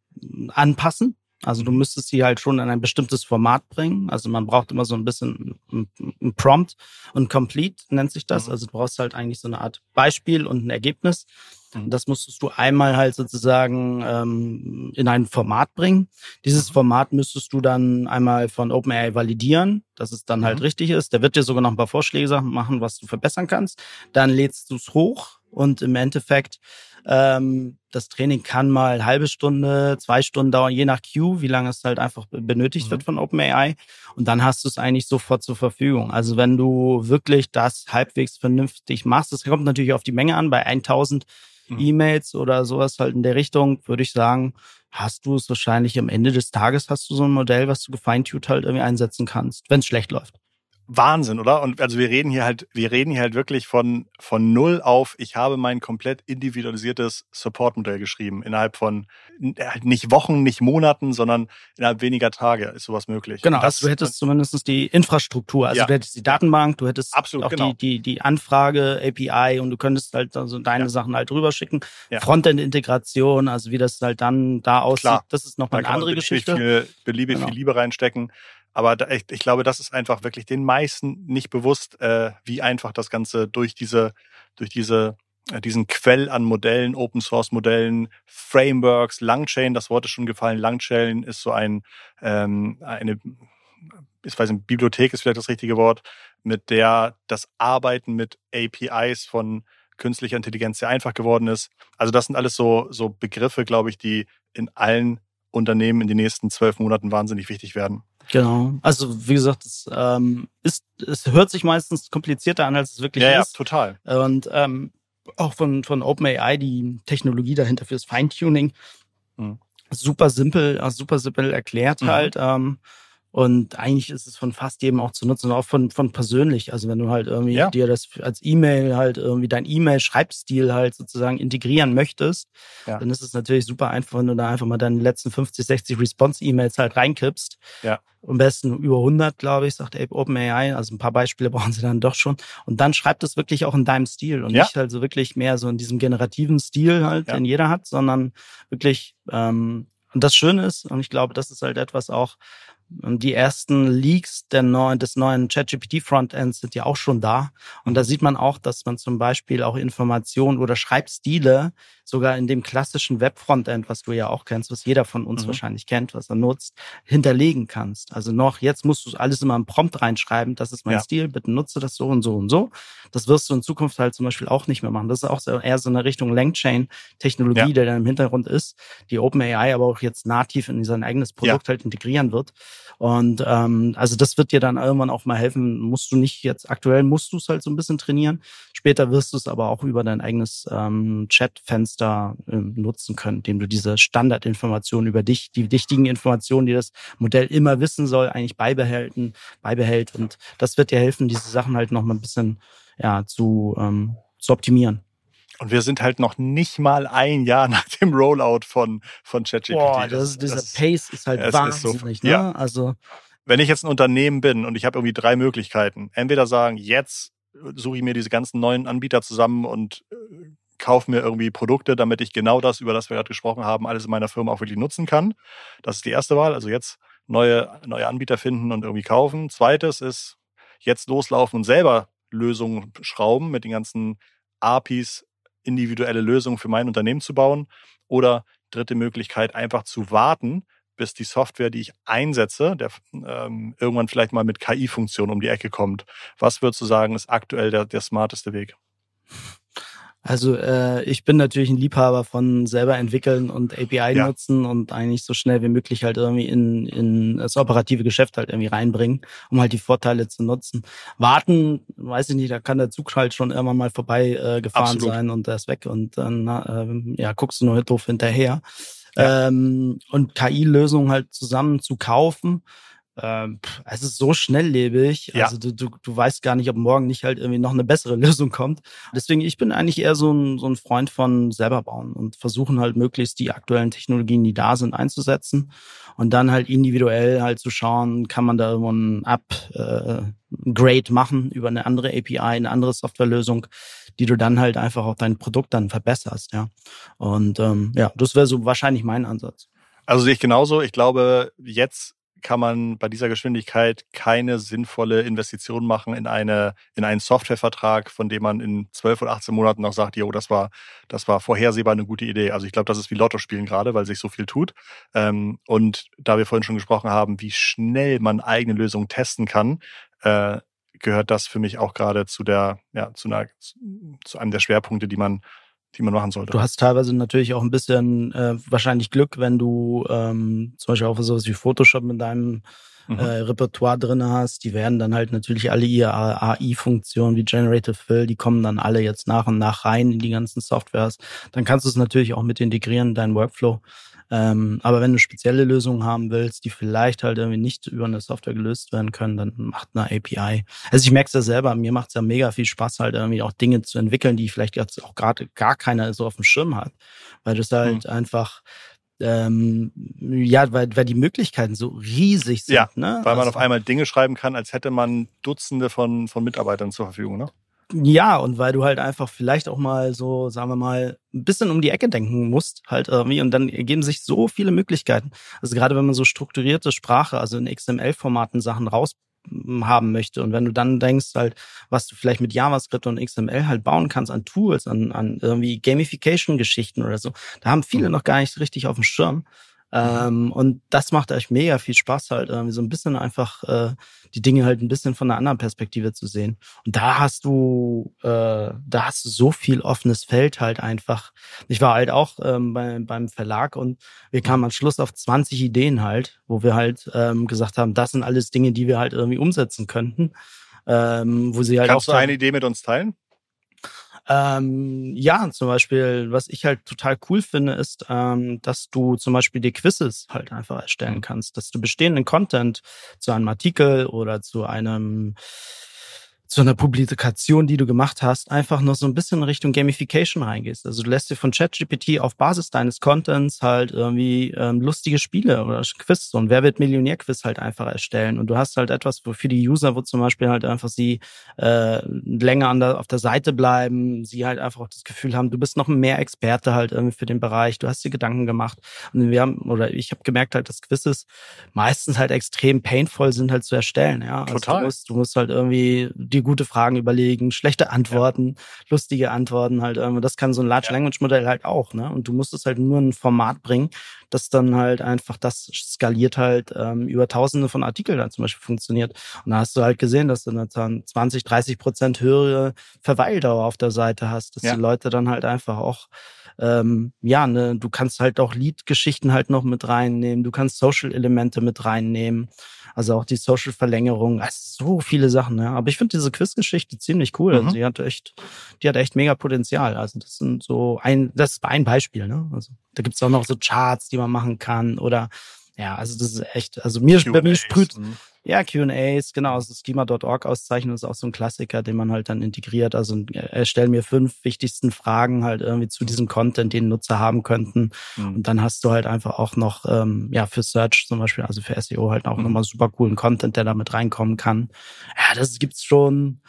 anpassen. Also du müsstest sie halt schon in ein bestimmtes Format bringen. Also man braucht immer so ein bisschen ein Prompt und Complete nennt sich das. Mhm. Also du brauchst halt eigentlich so eine Art Beispiel und ein Ergebnis. Mhm. Das musstest du einmal halt sozusagen ähm, in ein Format bringen. Dieses mhm. Format müsstest du dann einmal von OpenAI validieren, dass es dann halt mhm. richtig ist. Der wird dir sogar noch ein paar Vorschläge machen, was du verbessern kannst. Dann lädst du es hoch und im Endeffekt ähm, das Training kann mal halbe Stunde, zwei Stunden dauern, je nach Queue, wie lange es halt einfach benötigt mhm. wird von OpenAI. Und dann hast du es eigentlich sofort zur Verfügung. Also wenn du wirklich das halbwegs vernünftig machst, das kommt natürlich auf die Menge an. Bei 1000 mhm. E-Mails oder sowas halt in der Richtung, würde ich sagen, hast du es wahrscheinlich am Ende des Tages hast du so ein Modell, was du gefeintuned halt irgendwie einsetzen kannst, wenn es schlecht läuft. Wahnsinn, oder? Und also wir reden hier halt, wir reden hier halt wirklich von, von null auf, ich habe mein komplett individualisiertes Support-Modell geschrieben. Innerhalb von halt nicht Wochen, nicht Monaten, sondern innerhalb weniger Tage ist sowas möglich. Genau, das, also du hättest zumindest die Infrastruktur, also ja. du hättest die Datenbank, du hättest Absolut, auch genau. die, die, die Anfrage, API und du könntest halt also deine ja. Sachen halt rüberschicken. Ja. Frontend-Integration, also wie das halt dann da aussieht, Klar. das ist nochmal eine andere Geschichte. Viel, beliebig genau. viel Liebe reinstecken. Aber da, ich, ich, glaube, das ist einfach wirklich den meisten nicht bewusst, äh, wie einfach das Ganze durch diese, durch diese, äh, diesen Quell an Modellen, Open Source Modellen, Frameworks, Langchain, das Wort ist schon gefallen. Langchain ist so ein, ähm, eine, ich weiß nicht, Bibliothek ist vielleicht das richtige Wort, mit der das Arbeiten mit APIs von künstlicher Intelligenz sehr einfach geworden ist. Also das sind alles so, so Begriffe, glaube ich, die in allen Unternehmen in den nächsten zwölf Monaten wahnsinnig wichtig werden. Genau. Also wie gesagt, es ähm, ist, es hört sich meistens komplizierter an, als es wirklich ja, ist. Ja, total. Und ähm, auch von von OpenAI die Technologie dahinter fürs Feintuning mhm. super simpel, also super simpel erklärt mhm. halt. Ähm, und eigentlich ist es von fast jedem auch zu nutzen, auch von, von persönlich. Also wenn du halt irgendwie ja. dir das als E-Mail halt irgendwie dein E-Mail-Schreibstil halt sozusagen integrieren möchtest, ja. dann ist es natürlich super einfach, wenn du da einfach mal deine letzten 50, 60 Response-E-Mails halt reinkippst. Ja. Am besten über 100, glaube ich, sagt OpenAI. Also ein paar Beispiele brauchen sie dann doch schon. Und dann schreibt es wirklich auch in deinem Stil und ja. nicht halt so wirklich mehr so in diesem generativen Stil halt, den jeder hat, sondern wirklich, ähm, und das Schöne ist, und ich glaube, das ist halt etwas auch, die ersten Leaks neuen, des neuen ChatGPT-Frontends sind ja auch schon da. Und da sieht man auch, dass man zum Beispiel auch Informationen oder Schreibstile sogar in dem klassischen Web-Frontend, was du ja auch kennst, was jeder von uns mhm. wahrscheinlich kennt, was er nutzt, hinterlegen kannst. Also noch, jetzt musst du alles immer im Prompt reinschreiben, das ist mein ja. Stil, bitte nutze das so und so und so. Das wirst du in Zukunft halt zum Beispiel auch nicht mehr machen. Das ist auch eher so eine Richtung Langchain-Technologie, ja. der dann im Hintergrund ist, die OpenAI aber auch jetzt nativ in sein eigenes Produkt ja. halt integrieren wird. Und ähm, also das wird dir dann irgendwann auch mal helfen. Musst du nicht jetzt aktuell musst du es halt so ein bisschen trainieren. Später wirst du es aber auch über dein eigenes ähm, Chatfenster äh, nutzen können, indem du diese Standardinformationen über dich, die wichtigen Informationen, die das Modell immer wissen soll, eigentlich beibehalten, beibehält. Und das wird dir helfen, diese Sachen halt noch mal ein bisschen ja zu ähm, zu optimieren. Und wir sind halt noch nicht mal ein Jahr nach dem Rollout von, von ChatGPT. Boah, das, dieser das, Pace ist halt wahnsinnig. Ist so, ne? ja. Also wenn ich jetzt ein Unternehmen bin und ich habe irgendwie drei Möglichkeiten, entweder sagen, jetzt suche ich mir diese ganzen neuen Anbieter zusammen und äh, kaufe mir irgendwie Produkte, damit ich genau das, über das wir gerade gesprochen haben, alles in meiner Firma auch wirklich nutzen kann. Das ist die erste Wahl. Also jetzt neue, neue Anbieter finden und irgendwie kaufen. Zweites ist jetzt loslaufen und selber Lösungen schrauben mit den ganzen APIs, individuelle Lösungen für mein Unternehmen zu bauen. Oder dritte Möglichkeit, einfach zu warten, bis die Software, die ich einsetze, der ähm, irgendwann vielleicht mal mit KI-Funktion um die Ecke kommt. Was würdest du sagen, ist aktuell der, der smarteste Weg? Also äh, ich bin natürlich ein Liebhaber von selber entwickeln und API ja. nutzen und eigentlich so schnell wie möglich halt irgendwie in, in das operative Geschäft halt irgendwie reinbringen, um halt die Vorteile zu nutzen. Warten, weiß ich nicht, da kann der Zug halt schon irgendwann mal vorbei äh, gefahren Absolut. sein und der ist weg und dann äh, ja guckst du nur doof hinterher. Ja. Ähm, und KI-Lösungen halt zusammen zu kaufen ähm, es ist so schnelllebig. Ja. Also du, du, du weißt gar nicht, ob morgen nicht halt irgendwie noch eine bessere Lösung kommt. Deswegen, ich bin eigentlich eher so ein, so ein Freund von selber bauen und versuchen halt möglichst die aktuellen Technologien, die da sind, einzusetzen und dann halt individuell halt zu schauen, kann man da irgendwo ein Upgrade äh, machen über eine andere API, eine andere Softwarelösung, die du dann halt einfach auch dein Produkt dann verbesserst, ja. Und ähm, ja, das wäre so wahrscheinlich mein Ansatz. Also sehe ich genauso. Ich glaube, jetzt kann man bei dieser Geschwindigkeit keine sinnvolle Investition machen in eine in einen Softwarevertrag, von dem man in 12 oder 18 Monaten noch sagt, jo, das war das war vorhersehbar eine gute Idee. Also ich glaube, das ist wie Lotto spielen gerade, weil sich so viel tut. Ähm, und da wir vorhin schon gesprochen haben, wie schnell man eigene Lösungen testen kann, äh, gehört das für mich auch gerade zu der ja zu einer zu einem der Schwerpunkte, die man die man machen sollte. Du hast teilweise natürlich auch ein bisschen äh, wahrscheinlich Glück, wenn du ähm, zum Beispiel auch sowas wie Photoshop in deinem mhm. äh, Repertoire drin hast. Die werden dann halt natürlich alle ihre AI-Funktionen wie Generative Fill, die kommen dann alle jetzt nach und nach rein in die ganzen Softwares. Dann kannst du es natürlich auch mit integrieren in deinen Workflow. Ähm, aber wenn du spezielle Lösungen haben willst, die vielleicht halt irgendwie nicht über eine Software gelöst werden können, dann macht eine API. Also ich merke es ja selber, mir macht es ja mega viel Spaß, halt irgendwie auch Dinge zu entwickeln, die vielleicht jetzt auch gerade gar keiner so auf dem Schirm hat. Weil das halt mhm. einfach ähm, ja, weil, weil die Möglichkeiten so riesig sind. Ja, ne? weil man also, auf einmal Dinge schreiben kann, als hätte man Dutzende von, von Mitarbeitern zur Verfügung. Ne? Ja, und weil du halt einfach vielleicht auch mal so, sagen wir mal, ein bisschen um die Ecke denken musst, halt irgendwie, und dann ergeben sich so viele Möglichkeiten. Also gerade wenn man so strukturierte Sprache, also in XML-Formaten Sachen raus haben möchte. Und wenn du dann denkst, halt, was du vielleicht mit JavaScript und XML halt bauen kannst an Tools, an, an irgendwie Gamification-Geschichten oder so, da haben viele mhm. noch gar nicht richtig auf dem Schirm. Ähm, und das macht euch mega viel Spaß, halt irgendwie so ein bisschen einfach äh, die Dinge halt ein bisschen von einer anderen Perspektive zu sehen. Und da hast du, äh, da hast du so viel offenes Feld halt einfach. Ich war halt auch ähm, bei, beim Verlag und wir kamen am Schluss auf 20 Ideen halt, wo wir halt ähm, gesagt haben, das sind alles Dinge, die wir halt irgendwie umsetzen könnten. Ähm, wo sie halt Kannst du eine Idee mit uns teilen? Ähm, ja, zum Beispiel, was ich halt total cool finde, ist, ähm, dass du zum Beispiel die Quizzes halt einfach erstellen mhm. kannst, dass du bestehenden Content zu einem Artikel oder zu einem zu einer Publikation, die du gemacht hast, einfach noch so ein bisschen in Richtung Gamification reingehst. Also du lässt dir von ChatGPT auf Basis deines Contents halt irgendwie ähm, lustige Spiele oder Quiz, so ein Wer wird Millionär-Quiz halt einfach erstellen. Und du hast halt etwas, wo für die User, wo zum Beispiel halt einfach sie äh, länger an der, auf der Seite bleiben, sie halt einfach auch das Gefühl haben, du bist noch mehr Experte halt irgendwie für den Bereich, du hast dir Gedanken gemacht. Und wir haben, oder ich habe gemerkt halt, dass Quizzes meistens halt extrem painful sind halt zu erstellen. Ja? Also Total. Du musst, du musst halt irgendwie die gute Fragen überlegen, schlechte Antworten, ja. lustige Antworten halt. Ähm, das kann so ein Large Language Modell halt auch, ne? Und du musst es halt nur in ein Format bringen, das dann halt einfach das skaliert halt ähm, über Tausende von Artikeln dann zum Beispiel funktioniert. Und da hast du halt gesehen, dass du dann 20, 30 Prozent höhere Verweildauer auf der Seite hast, dass ja. die Leute dann halt einfach auch ähm, ja, ne, du kannst halt auch Lead-Geschichten halt noch mit reinnehmen, du kannst Social-Elemente mit reinnehmen. Also auch die Social-Verlängerung, also so viele Sachen, ja. Aber ich finde diese Quiz-Geschichte ziemlich cool. Mhm. Also die hat echt, die hat echt mega Potenzial. Also das sind so ein, das ist ein Beispiel, ne? Also da gibt's auch noch so Charts, die man machen kann oder ja, also das ist echt, also mir, bei mir sprüht, mhm. Ja, QAs, genau, also Schema.org Auszeichnung ist auch so ein Klassiker, den man halt dann integriert. Also erstell mir fünf wichtigsten Fragen halt irgendwie zu diesem Content, den Nutzer haben könnten. Mhm. Und dann hast du halt einfach auch noch, ähm, ja, für Search zum Beispiel, also für SEO halt auch mhm. nochmal super coolen Content, der damit reinkommen kann. Ja, das gibt's schon.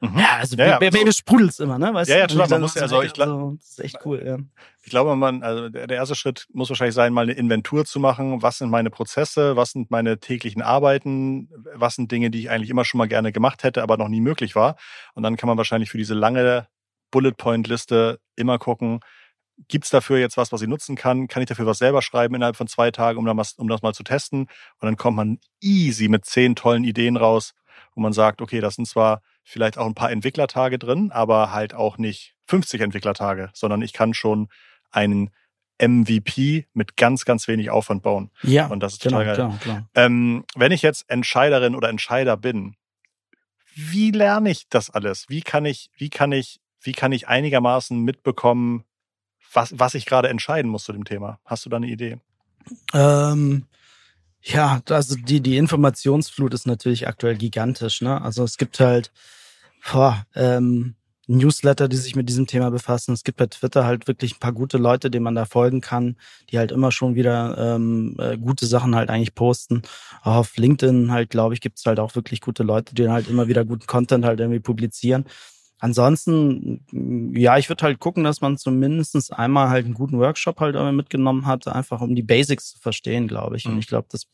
Mhm. Ja, also ja, ja, bei, mir sprudelt's immer, ne? Weißt ja, ja, total. Man muss ja, also ich glaube, also, das ist echt cool, ja. Ich glaube, man, also der erste Schritt muss wahrscheinlich sein, mal eine Inventur zu machen. Was sind meine Prozesse? Was sind meine täglichen Arbeiten? Was sind Dinge, die ich eigentlich immer schon mal gerne gemacht hätte, aber noch nie möglich war? Und dann kann man wahrscheinlich für diese lange Bullet Point Liste immer gucken, gibt's dafür jetzt was, was ich nutzen kann? Kann ich dafür was selber schreiben innerhalb von zwei Tagen, um das, um das mal zu testen? Und dann kommt man easy mit zehn tollen Ideen raus, wo man sagt, okay, das sind zwar vielleicht auch ein paar Entwicklertage drin, aber halt auch nicht 50 Entwicklertage, sondern ich kann schon einen MVP mit ganz, ganz wenig Aufwand bauen. Ja. Und das ist total genau, geil. Klar, klar. Ähm, wenn ich jetzt Entscheiderin oder Entscheider bin, wie lerne ich das alles? Wie kann ich, wie kann ich, wie kann ich einigermaßen mitbekommen, was, was ich gerade entscheiden muss zu dem Thema? Hast du da eine Idee? Ähm, ja, also die, die Informationsflut ist natürlich aktuell gigantisch. Ne? Also es gibt halt boah, ähm, Newsletter, die sich mit diesem Thema befassen. Es gibt bei Twitter halt wirklich ein paar gute Leute, denen man da folgen kann, die halt immer schon wieder ähm, äh, gute Sachen halt eigentlich posten. Auch auf LinkedIn halt, glaube ich, gibt es halt auch wirklich gute Leute, die halt immer wieder guten Content halt irgendwie publizieren. Ansonsten, ja, ich würde halt gucken, dass man zumindest einmal halt einen guten Workshop halt mitgenommen hat, einfach um die Basics zu verstehen, glaube ich. Und mhm. ich glaube, das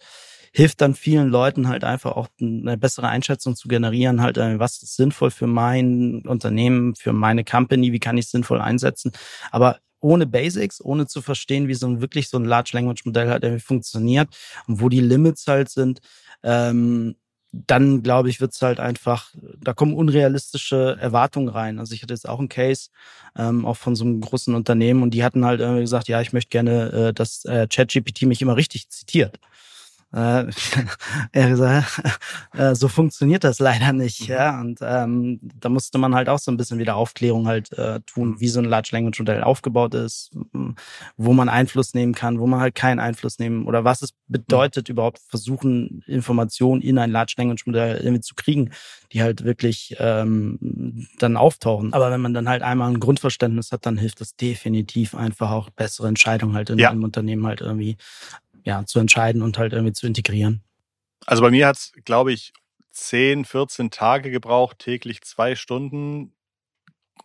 hilft dann vielen Leuten halt einfach auch eine bessere Einschätzung zu generieren, halt, äh, was ist sinnvoll für mein Unternehmen, für meine Company, wie kann ich es sinnvoll einsetzen. Aber ohne Basics, ohne zu verstehen, wie so ein wirklich so ein Large Language Modell halt irgendwie funktioniert und wo die Limits halt sind, ähm, dann glaube ich, wird's halt einfach, da kommen unrealistische Erwartungen rein. Also ich hatte jetzt auch einen Case, ähm, auch von so einem großen Unternehmen und die hatten halt irgendwie gesagt, ja, ich möchte gerne, äh, dass äh, ChatGPT mich immer richtig zitiert. Äh, er gesagt, äh, so funktioniert das leider nicht. Mhm. Ja, und ähm, da musste man halt auch so ein bisschen wieder Aufklärung halt äh, tun, wie so ein Large Language Modell aufgebaut ist, wo man Einfluss nehmen kann, wo man halt keinen Einfluss nehmen oder was es bedeutet, überhaupt versuchen, Informationen in ein Large Language Modell irgendwie zu kriegen, die halt wirklich ähm, dann auftauchen. Aber wenn man dann halt einmal ein Grundverständnis hat, dann hilft das definitiv einfach auch bessere Entscheidungen halt in ja. einem Unternehmen halt irgendwie ja, zu entscheiden und halt irgendwie zu integrieren. Also bei mir hat es, glaube ich, 10, 14 Tage gebraucht, täglich zwei Stunden,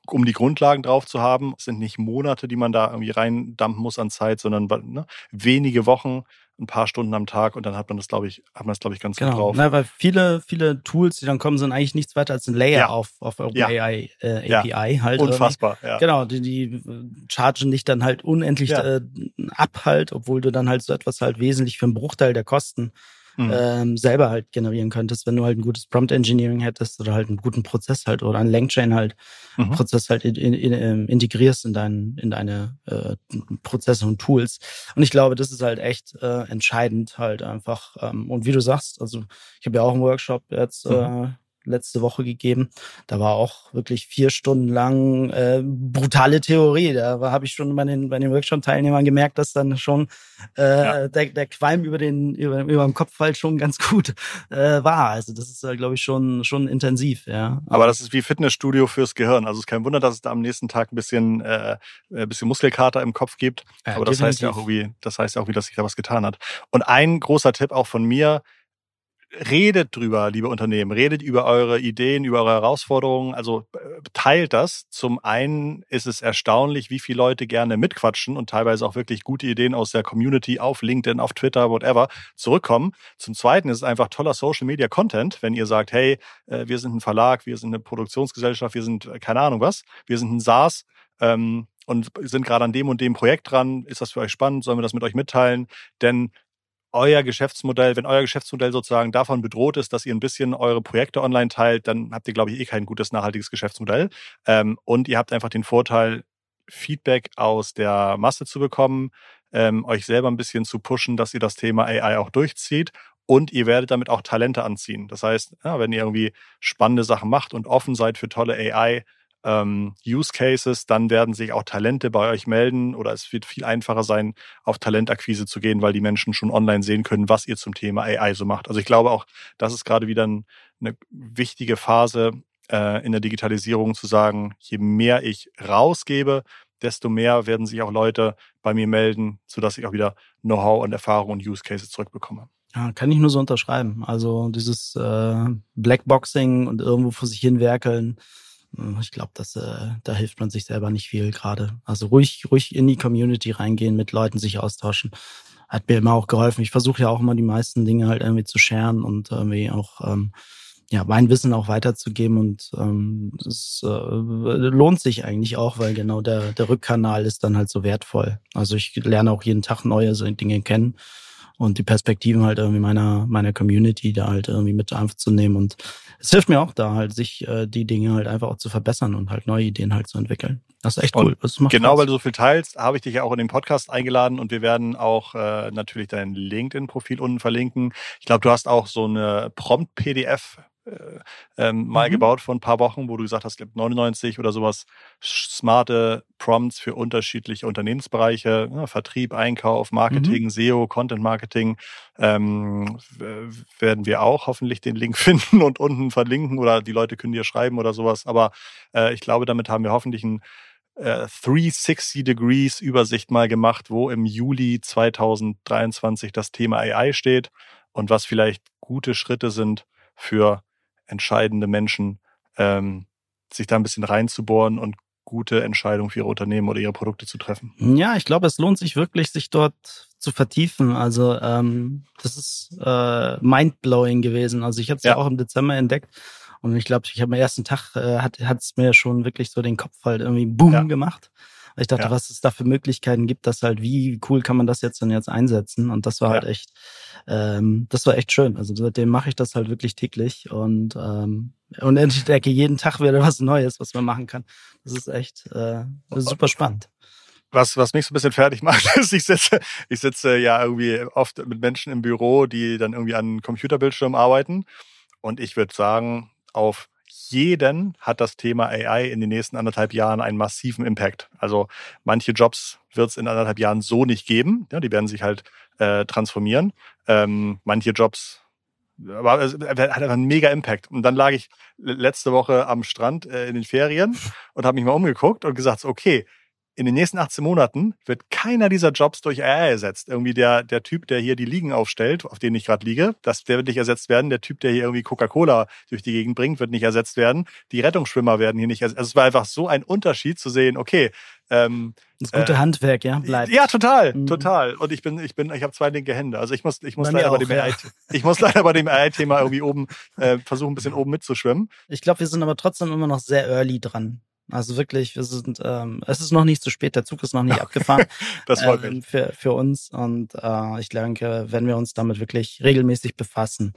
um die Grundlagen drauf zu haben. Es sind nicht Monate, die man da irgendwie reindampen muss an Zeit, sondern ne, wenige Wochen, ein paar Stunden am Tag und dann hat man das, glaube ich, hat man das, glaube ich, ganz genau. gut drauf. Na, weil viele, viele Tools, die dann kommen, sind eigentlich nichts weiter als ein Layer ja. auf, auf OpenAI ja. äh, API ja. halt. Unfassbar, ja. Genau, die, die äh, chargen dich dann halt unendlich äh, ab halt, obwohl du dann halt so etwas halt wesentlich für einen Bruchteil der Kosten mhm. ähm, selber halt generieren könntest, wenn du halt ein gutes Prompt Engineering hättest oder halt einen guten Prozess halt oder einen Langchain halt mhm. Prozess halt in, in, in, ähm, integrierst in, dein, in deine äh, Prozesse und Tools. Und ich glaube, das ist halt echt äh, entscheidend halt einfach. Ähm, und wie du sagst, also ich habe ja auch einen Workshop jetzt mhm. äh, letzte Woche gegeben. Da war auch wirklich vier Stunden lang äh, brutale Theorie. Da habe ich schon bei den, bei den Workshop-Teilnehmern gemerkt, dass dann schon äh, ja. der, der Qualm über den über, über dem Kopf halt schon ganz gut äh, war. Also das ist, äh, glaube ich, schon schon intensiv. Ja. Aber das ist wie Fitnessstudio fürs Gehirn. Also es ist kein Wunder, dass es da am nächsten Tag ein bisschen äh, ein bisschen Muskelkater im Kopf gibt. Ja, Aber das heißt ja auch irgendwie, das heißt ja auch, wie dass sich da was getan hat. Und ein großer Tipp auch von mir redet drüber, liebe Unternehmen, redet über eure Ideen, über eure Herausforderungen, also äh, teilt das. Zum einen ist es erstaunlich, wie viele Leute gerne mitquatschen und teilweise auch wirklich gute Ideen aus der Community auf LinkedIn, auf Twitter, whatever, zurückkommen. Zum zweiten ist es einfach toller Social Media Content, wenn ihr sagt, hey, äh, wir sind ein Verlag, wir sind eine Produktionsgesellschaft, wir sind äh, keine Ahnung was, wir sind ein SaaS, ähm, und sind gerade an dem und dem Projekt dran. Ist das für euch spannend? Sollen wir das mit euch mitteilen? Denn euer Geschäftsmodell, wenn euer Geschäftsmodell sozusagen davon bedroht ist, dass ihr ein bisschen eure Projekte online teilt, dann habt ihr, glaube ich, eh kein gutes, nachhaltiges Geschäftsmodell. Ähm, und ihr habt einfach den Vorteil, Feedback aus der Masse zu bekommen, ähm, euch selber ein bisschen zu pushen, dass ihr das Thema AI auch durchzieht. Und ihr werdet damit auch Talente anziehen. Das heißt, ja, wenn ihr irgendwie spannende Sachen macht und offen seid für tolle AI, ähm, Use Cases, dann werden sich auch Talente bei euch melden oder es wird viel einfacher sein, auf Talentakquise zu gehen, weil die Menschen schon online sehen können, was ihr zum Thema AI so macht. Also ich glaube auch, das ist gerade wieder ein, eine wichtige Phase äh, in der Digitalisierung zu sagen, je mehr ich rausgebe, desto mehr werden sich auch Leute bei mir melden, sodass ich auch wieder Know-how und Erfahrung und Use Cases zurückbekomme. Ja, kann ich nur so unterschreiben. Also dieses äh, Blackboxing und irgendwo vor sich hin werkeln, hm, ich glaube, dass äh, da hilft man sich selber nicht viel gerade. Also ruhig, ruhig in die Community reingehen, mit Leuten sich austauschen. Hat mir immer auch geholfen. Ich versuche ja auch immer die meisten Dinge halt irgendwie zu scheren und irgendwie auch ähm, ja mein Wissen auch weiterzugeben und ähm, es äh, lohnt sich eigentlich auch, weil genau der der Rückkanal ist dann halt so wertvoll. Also ich lerne auch jeden Tag neue Dinge kennen und die Perspektiven halt irgendwie meiner meiner Community da halt irgendwie mit aufzunehmen und es hilft mir auch da halt, sich äh, die Dinge halt einfach auch zu verbessern und halt neue Ideen halt zu entwickeln. Das ist echt cool. genau, Spaß. weil du so viel teilst, habe ich dich ja auch in den Podcast eingeladen und wir werden auch äh, natürlich dein LinkedIn-Profil unten verlinken. Ich glaube, du hast auch so eine Prompt-PDF ähm, mal mhm. gebaut vor ein paar Wochen, wo du gesagt hast, 99 oder sowas smarte Prompts für unterschiedliche Unternehmensbereiche, ja, Vertrieb, Einkauf, Marketing, mhm. SEO, Content Marketing, ähm, werden wir auch hoffentlich den Link finden und unten verlinken oder die Leute können dir schreiben oder sowas. Aber äh, ich glaube, damit haben wir hoffentlich ein 360 äh, Degrees Übersicht mal gemacht, wo im Juli 2023 das Thema AI steht und was vielleicht gute Schritte sind für entscheidende Menschen, ähm, sich da ein bisschen reinzubohren und gute Entscheidungen für ihre Unternehmen oder ihre Produkte zu treffen. Ja, ich glaube, es lohnt sich wirklich, sich dort zu vertiefen. Also ähm, das ist äh, mindblowing gewesen. Also ich habe es ja. ja auch im Dezember entdeckt und ich glaube, ich habe am ersten Tag äh, hat es mir schon wirklich so den Kopf halt irgendwie boom ja. gemacht. Ich dachte, ja. was es da für Möglichkeiten gibt, dass halt, wie cool kann man das jetzt denn jetzt einsetzen? Und das war ja. halt echt, ähm, das war echt schön. Also seitdem mache ich das halt wirklich täglich und ähm, und entdecke jeden Tag wieder was Neues, was man machen kann. Das ist echt äh, super spannend was, was mich so ein bisschen fertig macht, ist, ich sitze, ich sitze ja irgendwie oft mit Menschen im Büro, die dann irgendwie an Computerbildschirmen arbeiten. Und ich würde sagen, auf jeden hat das Thema AI in den nächsten anderthalb Jahren einen massiven Impact. Also manche Jobs wird es in anderthalb Jahren so nicht geben. Ja, die werden sich halt äh, transformieren. Ähm, manche Jobs aber es hat einfach einen mega Impact. Und dann lag ich letzte Woche am Strand äh, in den Ferien und habe mich mal umgeguckt und gesagt, okay, in den nächsten 18 Monaten wird keiner dieser Jobs durch AI ersetzt. Irgendwie der, der Typ, der hier die Liegen aufstellt, auf denen ich gerade liege, das, der wird nicht ersetzt werden. Der Typ, der hier irgendwie Coca-Cola durch die Gegend bringt, wird nicht ersetzt werden. Die Rettungsschwimmer werden hier nicht ersetzt. Also es war einfach so ein Unterschied zu sehen, okay, ähm, das gute äh, Handwerk, ja, bleibt. Ja, total, mhm. total. Und ich bin, ich bin, ich habe zwei linke Hände. Also ich muss, ich muss leider bei, dem ja. AI, ich muss leider bei dem AI-Thema irgendwie oben äh, versuchen, ein bisschen oben mitzuschwimmen. Ich glaube, wir sind aber trotzdem immer noch sehr early dran. Also wirklich, wir sind, ähm, es ist noch nicht zu spät, der Zug ist noch nicht abgefahren. das freut ähm. Für, für uns. Und äh, ich denke, wenn wir uns damit wirklich regelmäßig befassen,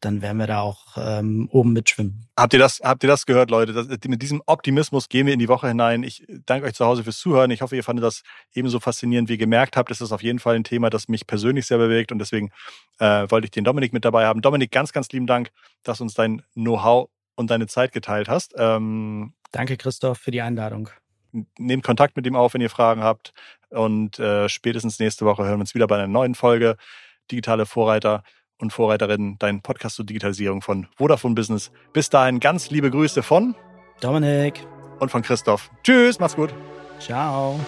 dann werden wir da auch ähm, oben mitschwimmen. Habt ihr das, habt ihr das gehört, Leute? Das, mit diesem Optimismus gehen wir in die Woche hinein. Ich danke euch zu Hause fürs Zuhören. Ich hoffe, ihr fandet das ebenso faszinierend, wie ihr gemerkt habt. Es ist auf jeden Fall ein Thema, das mich persönlich sehr bewegt und deswegen äh, wollte ich den Dominik mit dabei haben. Dominik, ganz, ganz lieben Dank, dass uns dein Know-how und deine Zeit geteilt hast. Ähm, Danke, Christoph, für die Einladung. Nehmt Kontakt mit ihm auf, wenn ihr Fragen habt. Und äh, spätestens nächste Woche hören wir uns wieder bei einer neuen Folge Digitale Vorreiter und Vorreiterinnen, dein Podcast zur Digitalisierung von Vodafone Business. Bis dahin ganz liebe Grüße von Dominik und von Christoph. Tschüss, mach's gut. Ciao.